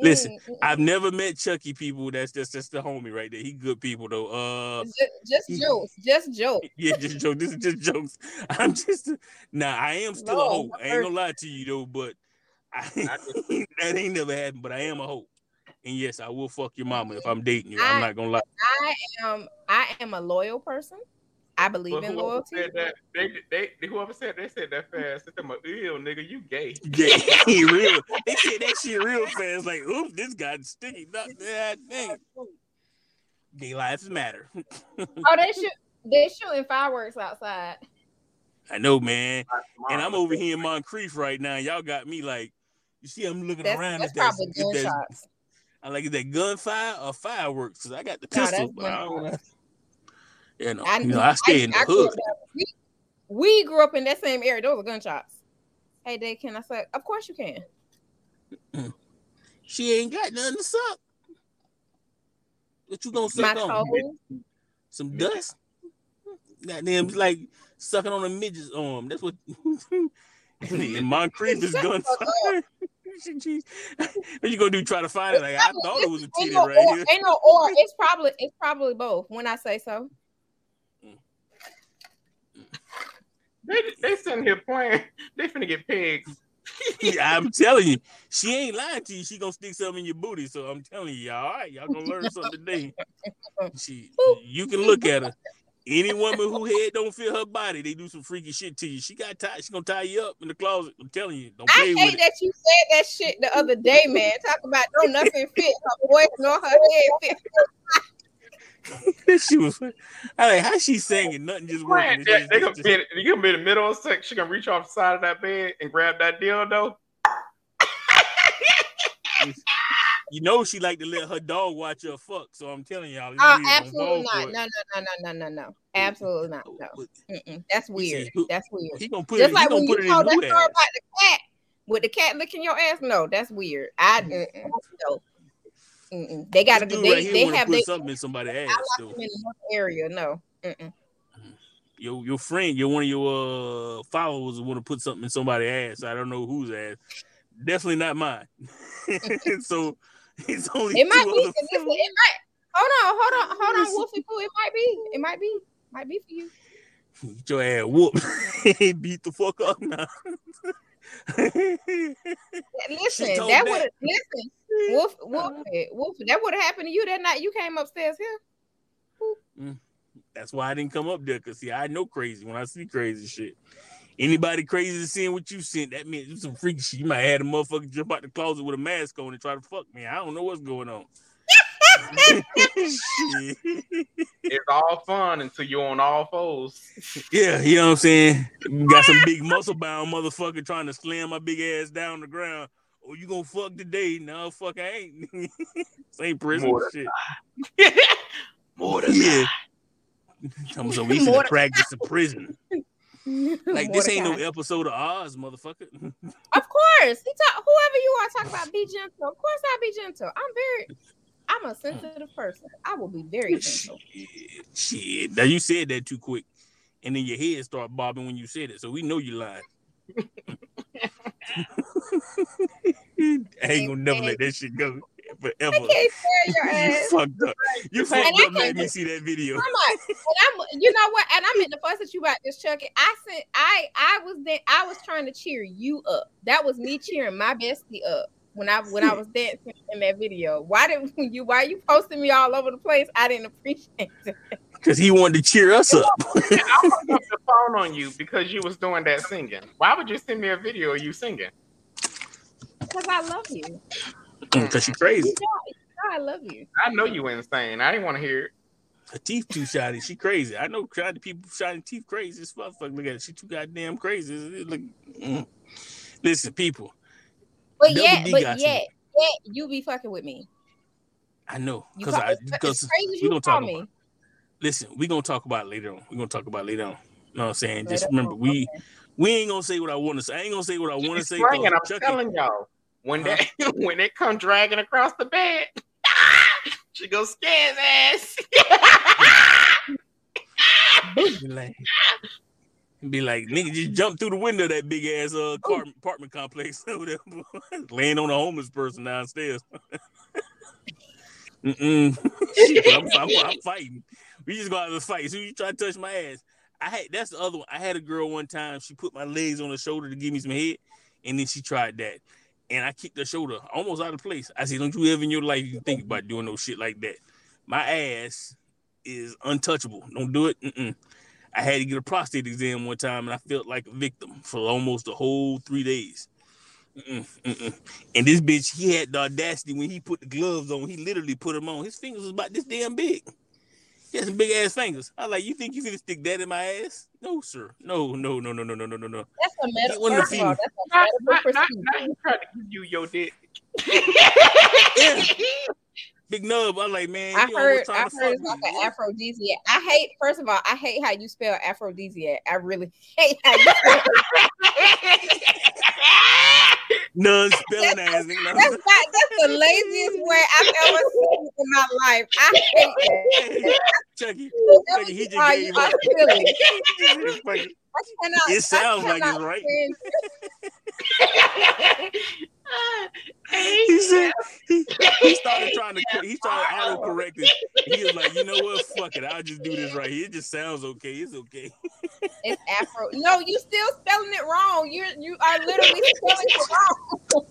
Listen. I've never met Chucky people. That's just that's the homie right there. He good people though. Uh Just, just jokes. Just jokes. yeah, just jokes. This is just jokes. I'm just nah. I am still a No, hoe. I ain't gonna lie to you though, but I, that ain't never happened. But I am a hoe, and yes, I will fuck your mama if I'm dating you. I'm I- not gonna lie. I am. I am a loyal person. I believe But in whoever loyalty. said that, they, they, whoever said they said that fast. They said, "Ew, nigga, you gay." Yeah, he real. They said that shit real fast. Like, oops, this got sticky. Not that thing. Gay lives matter. Oh, they shoot. They shooting fireworks outside. I know, man. And I'm over here in Moncrief right now. Y'all got me like, you see, I'm looking That's, around. that's if that's, probably if that's, gunshots. I like is that gunfire or fireworks? Cause I got the No, pistol. that's but I don't know. gunshots. You know, I, you know, I stay in the grew hood. We, we grew up in that same area. Those were gunshots. Hey, Dave, can I say? Of course you can. She ain't got nothing to suck. What you gonna My suck on? toes. Some dust? Goddamn, like sucking on a midget's arm. That's what. in Moncrief is Shut the fuck gunfire. Jeez. what you gonna do? Try to find it? Like I thought it was a titty no, right or, here. ain't no or. It's probably it's probably both. When I say so. They, they sitting here playing. They finna get pigs. Yeah, I'm telling you, she ain't lying to you. She gonna stick something in your booty. So I'm telling you, y'all, all right, y'all gonna learn something today. She, you can look at her. Any woman who head don't fit her body, they do some freaky shit to you. She got tied. She gonna tie you up in the closet. I'm telling you, don't I play with hate it. that you said that shit the other day, man. Talk about don't nothing fit her voice nor her head fit. she was. I like how she singing. Nothing just working. Man, It's they, just- they it's gonna just- be in, they gonna be in the middle of sex. She gonna reach off the side of that bed and grab that dildo. you know she like to let her dog watch her fuck. So I'm telling y'all. Oh, absolutely not. No, no, no, no, no, no, no. Absolutely not. No. Mm-mm. That's weird. who- That's weird. He gonna put Just it. like he gonna when put you it in told that new story about the cat with the cat licking your ass. No, that's weird. I mm-mm. no. Mm-mm. They gotta do. They right they have put they. something in somebody's ass. I though. them in the area. No. Mm-mm. your your friend, your one of your uh followers want to put something in somebody's ass. I don't know whose ass. Definitely not mine. so it's only It might be. it might. Hold on, hold on, hold on, Wolfie Poo. It might be. It might be. Might be for you. Get your ass whooped. Beat the fuck up now. Listen, that would listen. Wolf, Wolf, Wolf. That would have happened to you that night. You came upstairs here. Mm, that's why I didn't come up there. Cause see, I know crazy when I see crazy shit. Anybody crazy to seeing what you sent, that means some freak shit. You might have had a motherfucker jump out the closet with a mask on and try to fuck me. I don't know what's going on. Shit. It's all fun until you're on all fours. Yeah, you know what I'm saying? You got some big muscle bound motherfucker trying to slam my big ass down the ground. Oh, you gonna fuck today? No, fuck, I ain't. Same prison More shit. More than Yeah. I'm so we should More have practiced in prison. Like this ain't no episode of Oz, motherfucker. Of course, he talk. Whoever you are, talk about be gentle. Of course, I'll be gentle. I'm very. I'm a sensitive person. I will be very gentle. shit, shit. Now you said that too quick, and then your head start bobbing when you said it, so we know you lied. I ain't gonna never let that shit go forever. I can't You fucked up. You fucked up. Made me see that video. I'm like, and I'm, you know what? And I meant the fuss at you about this, Chucky. I sent, I, I was then, I was trying to cheer you up. That was me cheering my bestie up when I, when I was dancing in that video. Why did you? Why you posting me all over the place? I didn't appreciate it Because he wanted to cheer us up. I hung up the phone on you because you was doing that singing. Why would you send me a video of you singing? because I love you. Because she crazy. You know, you know I love you. I know you were insane. I didn't want to hear it. Her teeth too shiny. She crazy. I know shiny people shining teeth crazy. This motherfucker, look at it. She too goddamn crazy. It look- mm. Listen, people. But Double yet, D but got yet, yet, you be fucking with me. I know because I because we you gonna talk me. about. Listen, we gonna talk about it later on. We gonna talk about it later on. You know what I'm saying? Just Later remember, on, we okay. we ain't gonna say what I want to say. I ain't gonna say what I want to say. swinging. 'cause I'm Chucky- telling y'all. When that when it come dragging across the bed, she goes scan ass. be like, be like, nigga, just jump through the window of that big ass uh car- apartment complex over there, laying on a homeless person downstairs. Mm-mm. I'm, I'm, I'm fighting. We just gonna have a fight. So you try to touch my ass. I had that's the other one. I had a girl one time. She put my legs on her shoulder to give me some head, and then she tried that, and I kicked her shoulder almost out of place. I said, "Don't you ever in your life you think about doing no shit like that? My ass is untouchable. Don't do it." Mm-mm. I had to get a prostate exam one time, and I felt like a victim for almost the whole three days. Mm-mm, mm-mm. And this bitch, he had the audacity when he put the gloves on. He literally put them on. His fingers was about this damn big. He had some big ass fingers. I was like, you think you finna stick that in my ass? No, sir. No, no, no, no, no, no, no, no, no. That's a medical. one of the First of all, that's a Not, medical not, not, procedure. not he tried to give you your dick. Big nub. I'm like, man, I heard, I heard it's like an aphrodisiac. I hate, first of all, I hate how you spell aphrodisiac. I really hate how you spell None spelling ass. That's not, that's the laziest way I've ever seen in my life. I hate that. Chucky, Chucky, he just gave you up. silly. Fucking- I cannot, It sounds like it's right. stand- he said he, he started trying to he started auto correcting. He was like, you know what? Fuck it. I'll just do this right here. It just sounds okay. It's okay. It's Afro. No, you still spelling it wrong. You're you are literally spelling it wrong.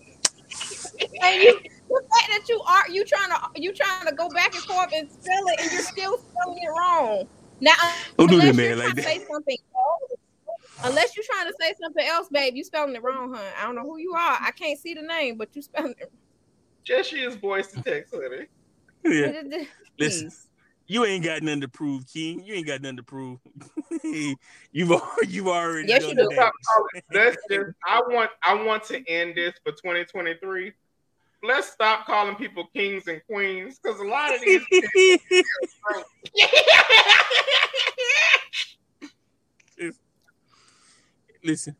and you the fact that you are you trying to you trying to go back and forth and spell it and you're still spelling it wrong. Now Don't do that, man, like trying to say something else, unless you're trying to say something else, babe, you spelling it wrong, huh? I don't know who you are. I can't see the name, but you spelling it. Jesse is voice to text, honey. Yeah. Listen, you ain't got nothing to prove, King. You ain't got nothing to prove. you've al- you've already Yes, done you do. damage. Let's just. I want. I want to end this for 2023. Let's stop calling people kings and queens because a lot of these. Listen.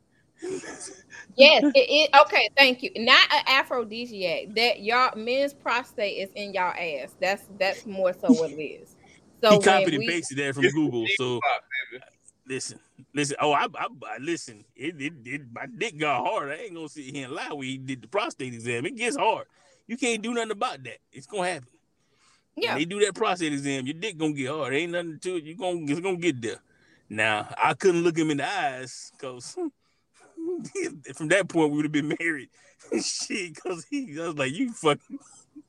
Yes, it, it okay. Thank you. Not an aphrodisiac. That y'all men's prostate is in y'all ass. That's that's more so what it is. So he copied and we- pasted that from Google. So listen, listen. Oh, I, I, I listen. It, it, it, my dick got hard. I ain't gonna sit here and lie when he did the prostate exam. It gets hard. You can't do nothing about that. It's gonna happen. yeah, When they do that prostate exam, your dick gonna get hard. Ain't nothing to it. You gonna it's gonna get there. Now I couldn't look him in the eyes because from that point we would have been married. Shit, because he I was like, you fucking.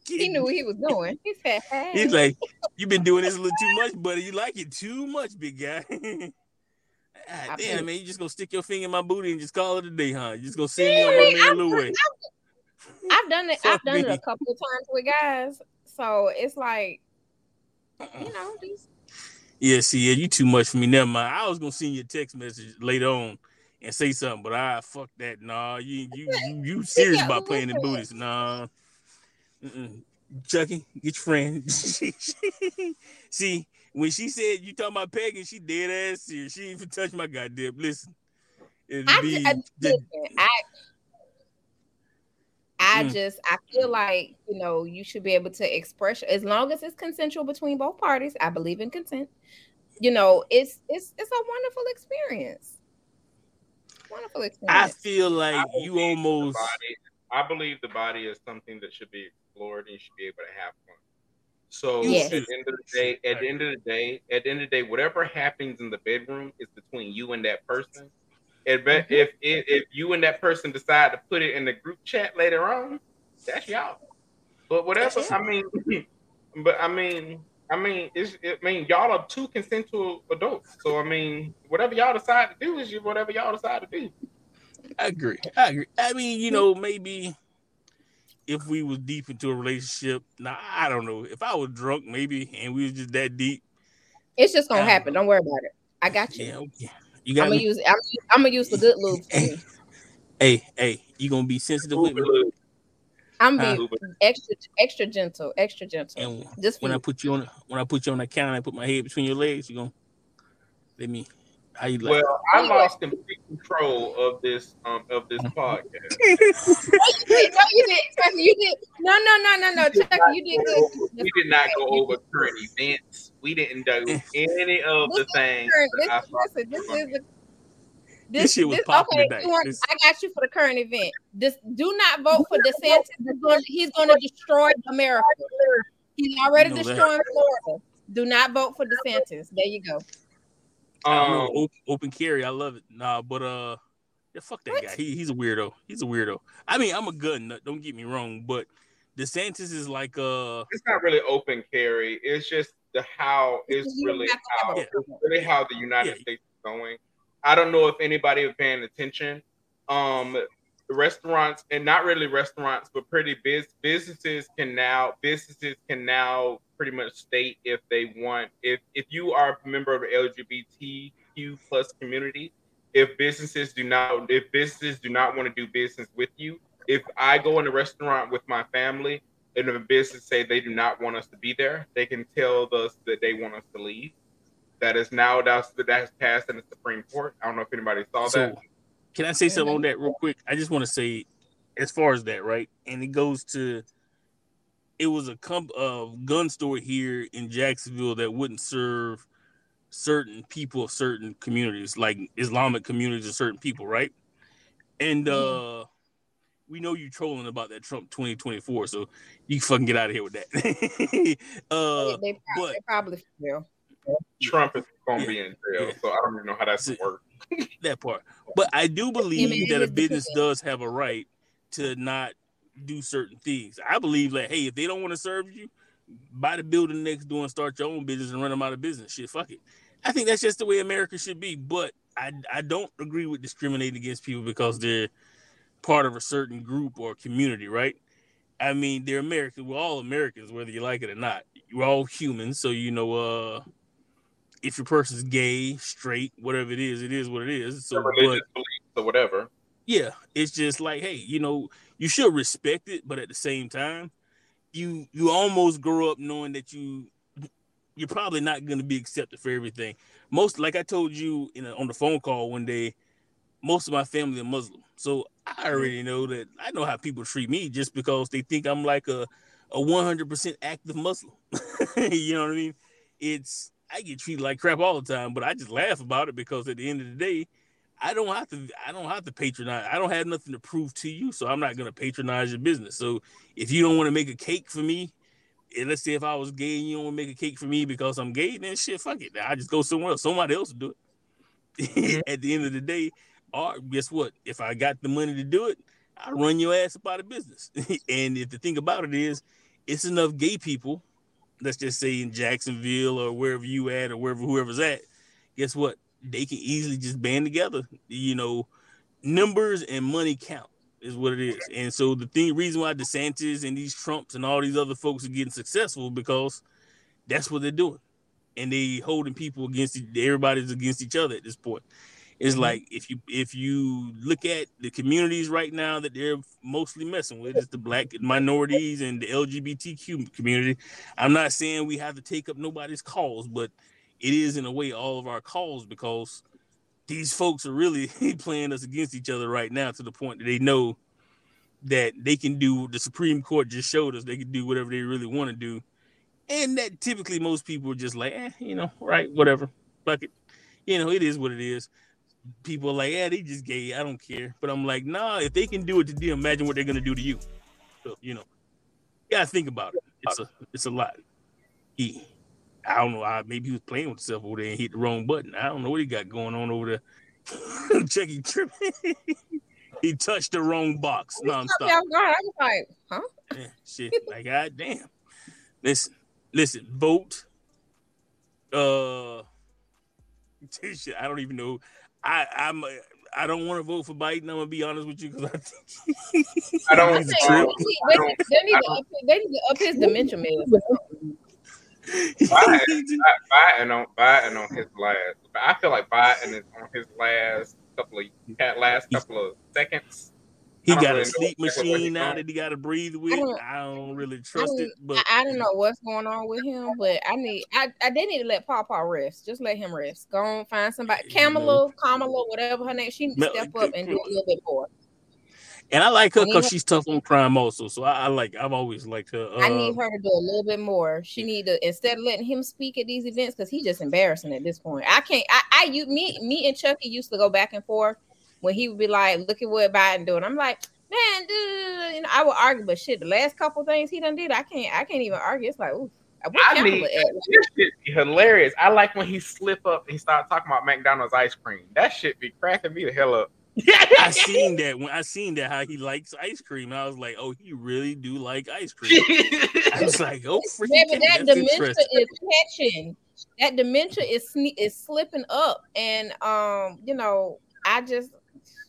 He knew what he was doing. He said, hey. He's like, you've been doing this a little too much, buddy. You like it too much, big guy. God ah, I damn, man, you just gonna stick your finger in my booty and just call it a day, huh? You just gonna send me on my man I've, way. I've done it. I've done it a couple of times with guys. So it's like, you know, these Yeah, see, yeah, you too much for me. Never mind. I was gonna send you a text message later on and say something, but I fuck that. Nah, you you you, you serious about playing in listen. booties? Nah. Mm-mm. Chucky, get your friend. see, when she said you talking about pegging, she dead ass serious. She even touched my goddamn. Listen, it'd I, be I, the- I, I Mm. just I feel like you know you should be able to express as long as it's consensual between both parties. I believe in consent. You know, it's it's it's a wonderful experience. Wonderful experience. I feel like I you almost. body- I believe the body is something that should be explored and you should be able to have fun. So Yes. at the end of the day, at the end of the day, at the end of the day, whatever happens in the bedroom is between you and that person. If Mhm. if if, if you and that person decide to put it in the group chat later on, that's y'all. But whatever, I mean, but I mean, I mean, it's, I mean, y'all are two consensual adults. So I mean, whatever y'all decide to do is you whatever y'all decide to do. I agree. I agree. I mean, you know, maybe if we was deep into a relationship, now I don't know. If I was drunk, maybe, and we was just that deep, It's just gonna I don't happen. Don't worry about it. I got you. yeah, okay. You I'm gonna me. use I'm, I'm gonna use the good lube. you. Hey, hey, you gonna be sensitive with me? I'm being extra extra gentle, extra gentle. And Just when I put you on, when I put you on the counter, I put my head between your legs. You gonna let me? How you like? Well, I lost complete control of this um of this podcast. no, you did. Chucky, you did. No, no, no, no, no. Chucky, you did good. We did not go over current events. We didn't do any of the things. I This, listen, this is the. This shit was popping okay, today. want- I got you for the current event. This do not vote for DeSantis. He's going, he's going to destroy America. He's already You know that. destroying Florida. Do not vote for DeSantis. There you go. I don't know. Um, Open, open carry, I love it. Nah, but uh, yeah, fuck that What? guy. He, he's a weirdo. He's a weirdo. I mean, I'm a gun nut. Don't get me wrong, but DeSantis is like uh, it's not really open carry. It's just the how it's really have to have how a- it's really how the United Yeah. States is going. I don't know if anybody is paying attention. Um, restaurants and not really restaurants, but pretty biz businesses can now businesses can now pretty much state if they want if if you are a member of the LGBTQ plus community, if businesses do not if businesses do not want to do business with you, if I go in a restaurant with my family and if a business say they do not want us to be there, they can tell us that they want us to leave. That is now that's that's passed in the Supreme Court. I don't know if anybody saw so. that. Can I say something on that real quick? I just want to say, as far as that, right? And it goes to, it was a comp uh, gun store here in Jacksonville that wouldn't serve certain people of certain communities, like Islamic communities of certain people, right? And uh we know you trolling about that Trump 2024, so you fucking get out of here with that. uh, they, they, but- probably, they probably will. Trump is going to Yeah. be in jail, Yeah. so I don't even know how that's going to work. that part. But I do believe that a business does have a right to not do certain things. I believe that hey, if they don't want to serve you, buy the building next door and start your own business and run them out of business. Shit, fuck it. I think that's just the way America should be. But I I don't agree with discriminating against people because they're part of a certain group or community, right? I mean, they're Americans. We're all Americans, whether you like it or not. We're all humans, so you know, uh, if your person's gay, straight, whatever it is, it is what it is. So, but religious beliefs or whatever. Yeah, it's just like, hey, you know, you should respect it, but at the same time, you you almost grow up knowing that you you're probably not going to be accepted for everything. Most, like I told you in a, on the phone call one day, most of my family are Muslim, so I already know that I know how people treat me just because they think I'm like a a 100% active Muslim. you know what I mean? It's I get treated like crap all the time, but I just laugh about it because at the end of the day, I don't have to I don't have to patronize. I don't have nothing to prove to you, so I'm not gonna patronize your business. So if you don't want to make a cake for me, and let's say if I was gay and you don't want to make a cake for me because I'm gay, then shit, fuck it. I just go somewhere else. Somebody else will do it. At the end of the day, Or guess what? If I got the money to do it, I run your ass up out of business. and if the thing about it is, it's enough gay people, let's just say in Jacksonville or wherever you at or wherever whoever's at, guess what? They can easily just band together. You know, numbers and money count is what it is. And so the thing reason why DeSantis and these Trumps and all these other folks are getting successful because that's what they're doing. And they holding people against everybody's against each other at this point. It's mm-hmm. like if you if you look at the communities right now that they're mostly messing with, it's the black minorities and the LGBTQ community. I'm not saying we have to take up nobody's cause, but it is in a way all of our calls because these folks are really playing us against each other right now to the point that they know that they can do the Supreme Court just showed us they can do whatever they really want to do. And that typically most people are just like, eh, you know, right, whatever. Fuck it. You know, it is what it is people are like, yeah, they just gay. I don't care. But I'm like, nah, if they can do it to them, imagine what they're gonna do to you. So, you know, yeah, think about it. It's a it's a lot. He I don't know, I maybe he was playing with himself over there and hit the wrong button. I don't know what he got going on over there. Chucky tripping. he touched the wrong box nonstop. I was like, huh? Yeah, shit. Like, god damn. Listen, listen, vote. Uh I don't even know. I I'm I don't want to vote for Biden. I'm gonna be honest with you because I think I don't. I think, they, they, need to up, they need to up his dementia meds. Biden, Biden on Biden on his last. I feel like Biden is on his last couple of last couple of seconds. He got really a sleep machine now that he got to breathe with. I don't, I don't really trust I it, but I, I, don't know what's going on with him. But I need, I, I did need to let Papa rest. Just let him rest. Go and find somebody, Kamala, Kamala, whatever her name. She needs to step up and do a little bit more. And I like her because she's tough on crime also. So I, I like. I've always liked her. Uh, I need her to do a little bit more. She need to instead of letting him speak at these events because he's just embarrassing at this point. I can't. I, I, you, me, me and Chucky used to go back and forth when he would be like, "Look at what Biden doing." I'm like, man, dude, you know, I would argue, but shit, the last couple things he done did, I can't, I can't even argue. It's like, ooh. I mean, this shit be hilarious. I like when he slip up and he start talking about McDonald's ice cream. That shit be cracking me the hell up. I seen that when I seen that how he likes ice cream. I was like, oh, he really do like ice cream. I was like, oh, freaking yeah, but that dementia is catching. That dementia is is slipping up, and um, you know, I just,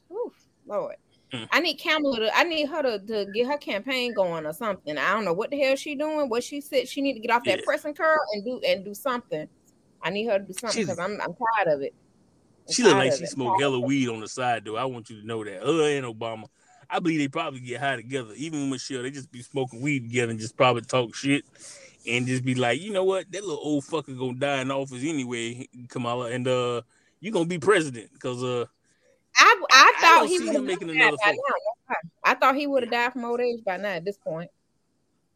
whew, Lord. Mm. I need Kamala to I need her to, to get her campaign going or something. I don't know what the hell she doing. What she said she need to get off that pressing curl and do and do something. I need her to do something because I'm I'm tired of it. She look like she smoked hella weed on the side though. I want you to know that. Her and Obama. I believe they probably get high together. Even with Michelle, they just be smoking weed together and just probably talk shit and just be like, you know what, that little old fucker gonna die in office anyway, Kamala, and uh, you gonna be president because uh I I thought I he would have making another I thought he would have died from old age by now at this point.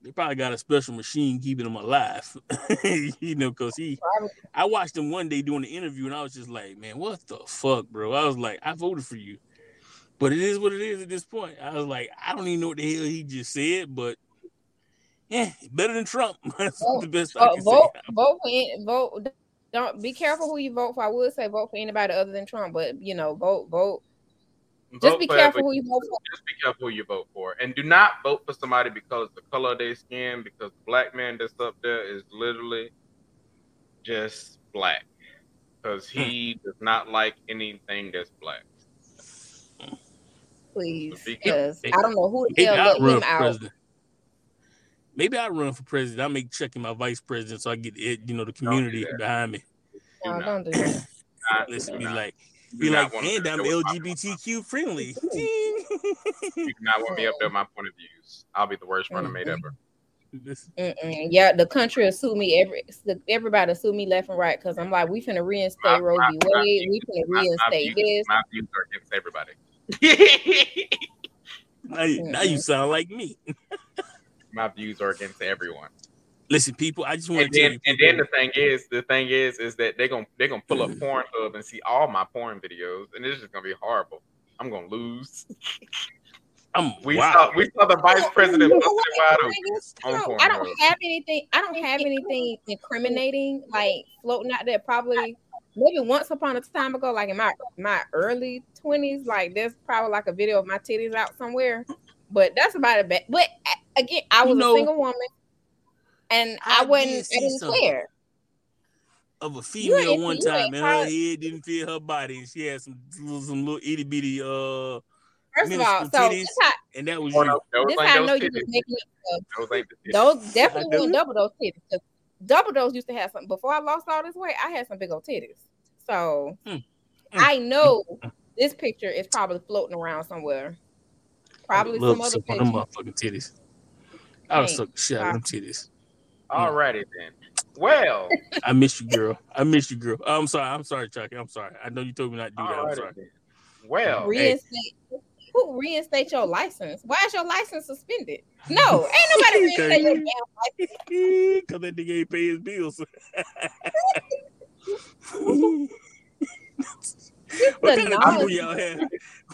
They probably got a special machine keeping him alive, you know, because he. I watched him one day doing the interview, and I was just like, "Man, what the fuck, bro?" I was like, "I voted for you," but it is what it is at this point. I was like, "I don't even know what the hell he just said," but yeah, better than Trump. That's vote, the best I can vote, say. Vote, vote, don't be careful who you vote for. I would say vote for anybody other than Trump, but you know, vote, vote. Just be careful who you vote for. Just be careful who you vote for, and do not vote for somebody because the color of their skin. Because the black man that's up there is literally just black, because he hmm. does not like anything that's black. Please, because I don't know who the hell let him out. President. Maybe I run for president. I make checking my vice president so I get it, you know, the community behind me. No, don't do that. Listen, be like, be like, and I'm LGBTQ friendly. you cannot want me up there my point of views. I'll be the worst runner made ever. Mm-mm. Yeah, the country will sue me. Every everybody will sue me left and right because I'm like, we finna reinstate Roe v. Wade. We finna reinstate this. My views are against everybody. now, you, now you sound like me my views are against everyone. Listen, people, I just want and to then, And then the thing is, the thing is, is that they're gonna they're gonna pull up mm-hmm. Pornhub and see all my porn videos, and it's just gonna be horrible. I'm gonna lose. I'm, we wow. saw we saw the vice president I don't have anything. I don't have anything incriminating like floating out there. Probably maybe once upon a time ago, like in my my early twenties, like there's probably like a video of my titties out somewhere. But that's about it. But, but again, I was You know, a single woman, and I, I wasn't. did I see didn't care. Of a female ain't- one time, and her head didn't fit her body, and she had some little, some little itty bitty uh, First of all, so titties. how, and that was Oh, you. no, those this ain't how I those know you titties. was making up stuff. Those ain't the titties. Those definitely I weren't double those titties. 'cause double those used to have something. Before I lost all this weight, I had some big old titties. So Hmm. Hmm. I know this picture is probably floating around somewhere. Probably Love some other suck on them motherfucking titties. I would Ain't suck the shit out of them titties. Hmm. Alrighty then. Well, I miss you, girl. I miss you, girl. I'm sorry. I'm sorry, Chucky. I'm sorry. I know you told me not to do that. I'm sorry. then. Well, Reinstate. Who reinstate your license? Why is your license suspended? No, ain't nobody reinstate your license. Because that nigga ain't pay his bills. what kind of people y'all have?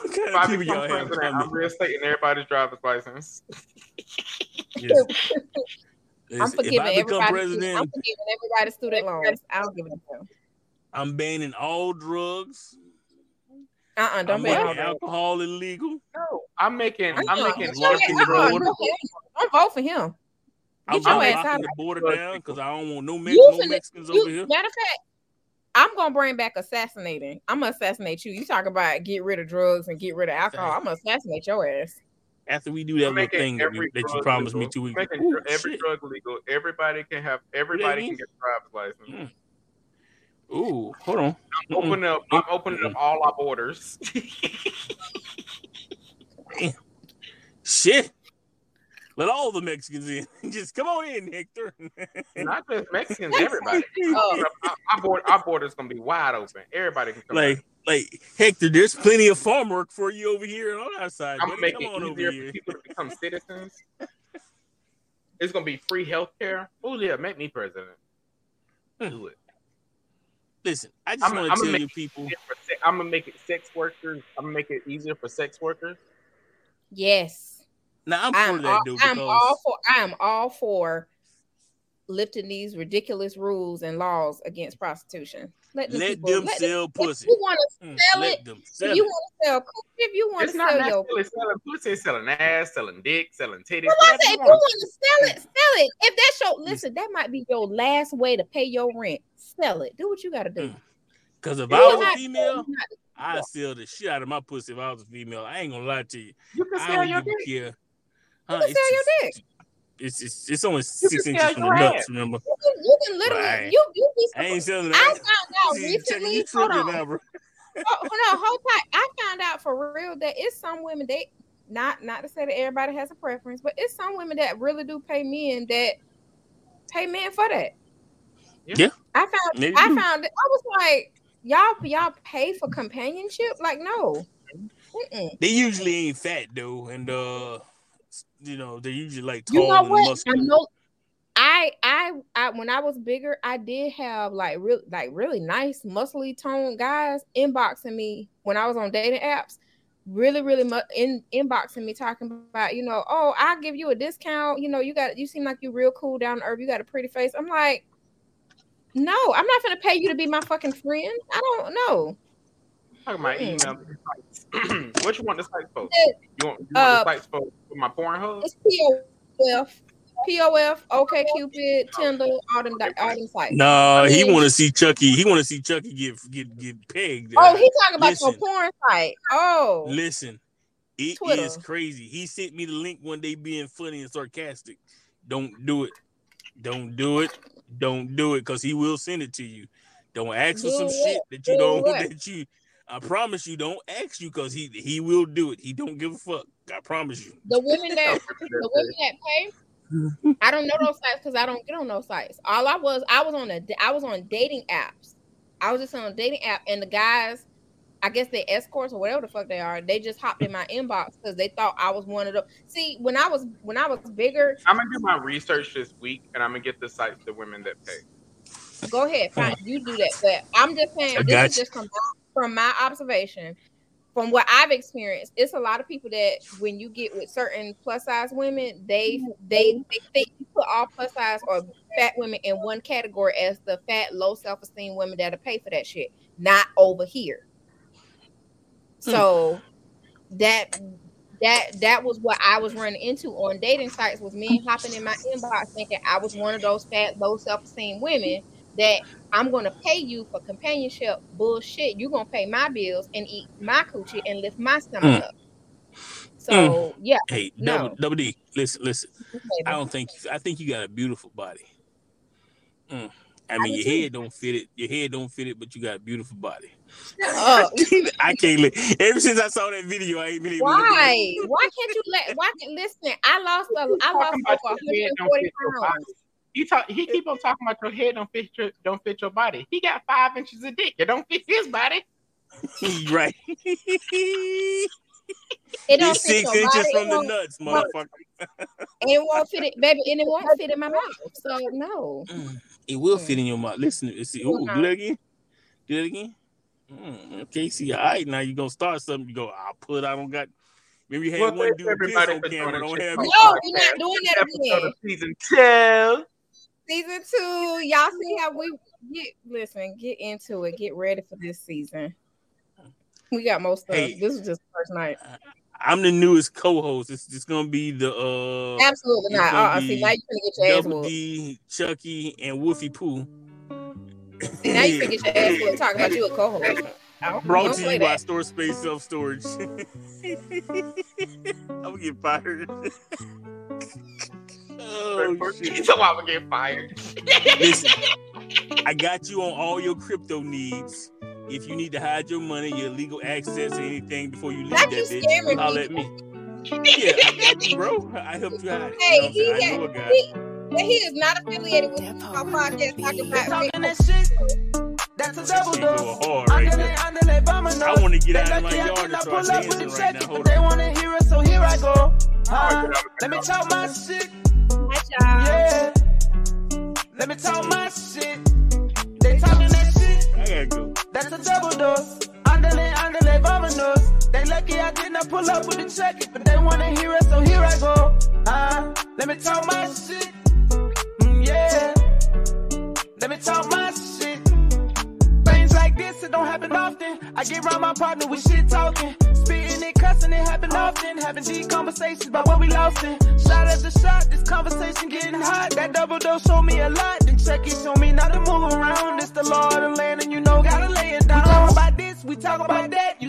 What kind of people y'all have? I'm coming? reinstating everybody's driver's license. Yes. I'm forgiving everybody. I'm forgiving everybody student loans. I don't give a damn. I'm banning all drugs. Uh uh-uh, I'm don't ban all making that. alcohol illegal. No, I'm making. I'm Uh-uh, making. get locking ass- the uh-uh, border. no, hell no. Don't vote for him. I'm, Get your I'm ass locking out. the border down because I don't want no, Mex- no Mexicans You, over here. matter of fact, I'm gonna bring back assassinating. I'm gonna assassinate you. You talk about get rid of drugs and get rid of alcohol. I'm gonna assassinate your ass. After we do that little thing that, we, that you promised me legal. two weeks Ooh, every shit. drug legal. Everybody can have. Everybody can get a driver's license. Mm. Ooh, hold on. I'm opening up. I'm opening up all our borders. Shit. Let all the Mexicans in. Just come on in, Hector. Not just Mexicans. Everybody. Oh. our, our, board, our border's gonna be wide open. Everybody can come. like, in. like Hector, there's plenty of farm work for you over here on our side. I'm buddy. gonna make Come it easier here. for people to become citizens. It's gonna be free healthcare. Oh yeah, make me president. Hmm. Do it. Listen, I just want to tell you people. Se- I'm gonna make it sex workers. I'm gonna make it easier for sex workers. Yes, Now I'm I'm for that all, though I'm because all for. I am all for lifting these ridiculous rules and laws against prostitution. Let, them let people, them let sell If pussy. you want to Mm, sell let it, them if sell you want to sell, if you want It's to not sell your necessarily selling pussy. Selling ass, selling dick, selling titties. Well, I whatever say, if you want. want to sell it, sell it. If that's your listen, that might be your last way to pay your rent. Sell it. Do what you got to do. Mm. Because if You I was a female, I'd sell the shit out of my pussy if I was a female. I ain't gonna lie to you. You can I sell don't your give dick. care. You can sell your dick. It's, it's it's only can six inches from the nuts. Remember, You can, you can literally, Right. you you be. I ain't selling I found out See, recently. you Hold on, now, bro. oh, hold hold tight. I found out for real that it's some women they not not to say that everybody has a preference, but it's some women that really do pay men that pay men for that. Yeah. I found Maybe I found it. I was like, y'all y'all pay for companionship? Like no. Mm-mm. They usually ain't fat though, and uh, you know they're usually like tall You know and what? I muscular. know. I, I I when I was bigger, I did have like real like really nice muscly toned guys inboxing me when I was on dating apps. Really, really mu- in inboxing me talking about, you know, oh, I'll give you a discount. You know, you got you seem like you're real cool down to earth. You got a pretty face. I'm like, no, I'm not gonna pay you to be my fucking friend. I don't know. Talking about Mm. email. what you want the site for? You want, you want Uh, the sites for, for my porn hub? It's POF, POF, OK Cupid, Tinder, all them all them sites. No, I he want to see Chucky. He want to see Chucky get get get pegged. Oh, he talking about your porn site. Oh, Listen, it is Twitter. crazy. He sent me the link one day being funny and sarcastic. Don't do it. Don't do it. Don't do it because he will send it to you. Don't ask for Do some what? shit that you Do don't what? that you I promise you don't ask you because he he will do it. He don't give a fuck. I promise you. the women that the women that pay. I don't know those sites because I don't get on those sites. All I was, I was on a, I was on dating apps. I was just on a dating app, and the guys, I guess they escorts or whatever the fuck they are, they just hopped in my inbox because they thought I was one of them. See, when I was when I was bigger, I'm gonna do my research this week, and I'm gonna get the sites the women that pay. go ahead, fine, you do that. But I'm just saying, this got is just from from my observation. from what I've experienced, it's a lot of people that when you get with certain plus size women, they they they think you put all plus size or fat women in one category as the fat, low self esteem women that'll pay for that shit, not over here. Hmm. So that that that was what I was running into on dating sites was me hopping in my inbox thinking I was one of those fat, low self esteem women that I'm gonna pay you for companionship. Bullshit, you're gonna pay my bills and eat my coochie and lift my stomach Mm. up. So yeah, Hey, No. double, double D, listen, listen. I don't think I think you got a beautiful body. Mm. I mean, do your too. head don't fit it. Your head don't fit it, but you got a beautiful body. Uh, I can't. Li- Ever since I saw that video, I ain't been able. to look why? Why can't you let? Why can't listen? I lost. A, I lost Talking about over your head don't 140 pounds. Body. He talk. He keep on talking about your head don't fit your don't fit your body. He got five inches of dick. It don't fit his body. right. It don't It's fit six your inches body, from it the nuts, motherfucker. and it won't fit it, baby, and it won't fit in my mouth. So no. Mm. It will fit in your mouth. Listen, to see. Ooh, do that again. Do that again. Mm, okay, see, all right. Now you're gonna start something. You go. I'll put. I don't got. Remember you had Well, one thank dude everybody piss on camera. Don't have Talk. No, Podcast. we're not doing that Episode again. of season two. Season two, y'all see how we get. Listen, get into it. Get ready for this season. We got most stuff. Hey. This is just the first night. I'm the newest co-host. It's just gonna be the uh Absolutely not. gonna Uh, see, now you finna get your ass whooped. D, Chucky, and Wolfie Poo. See, now you finna get your ass whooped talking about you a co-host. Brought to you by that. Store Space Self Storage. I'm gonna get fired. oh He's shit! talking about get fired. Listen, I got you on all your crypto needs. If you need to hide your money, your legal access, or anything before you leave Not that you bitch, scaring you holler at me. Yeah, I got you, bro. I helped you hide it. Hey, you know he? I got- know a guy. he- But he is not affiliated with our podcast talking They about talking that shit. That's a double Shit going dose. hard right Underlay, there. underlay, vamos, I want to get out of my lucky I yard did and start pull up with dancing the right check, now. but Hold they wanna hear it, so here I go. Uh, let me talk my shit, Hi, y'all. yeah. Let me talk my shit. They talking that shit. I gotta go. That's a double dose. Underlay, underlay, vominos. They lucky I did not pull up with the check, but they wanna hear it, so here I go. Uh, let me talk my shit. Mm, yeah. Let me talk my shit. This, it don't happen often. I get around my partner with shit talking. Spitting and cussing, it happen often. Having deep conversations about what we lost in. Shot after shot, this conversation getting hot. That double dose showed me a lot. Then check it, show me not to move around. It's the law of the land, and you know, gotta lay it down. We talk about this, we talk about that. You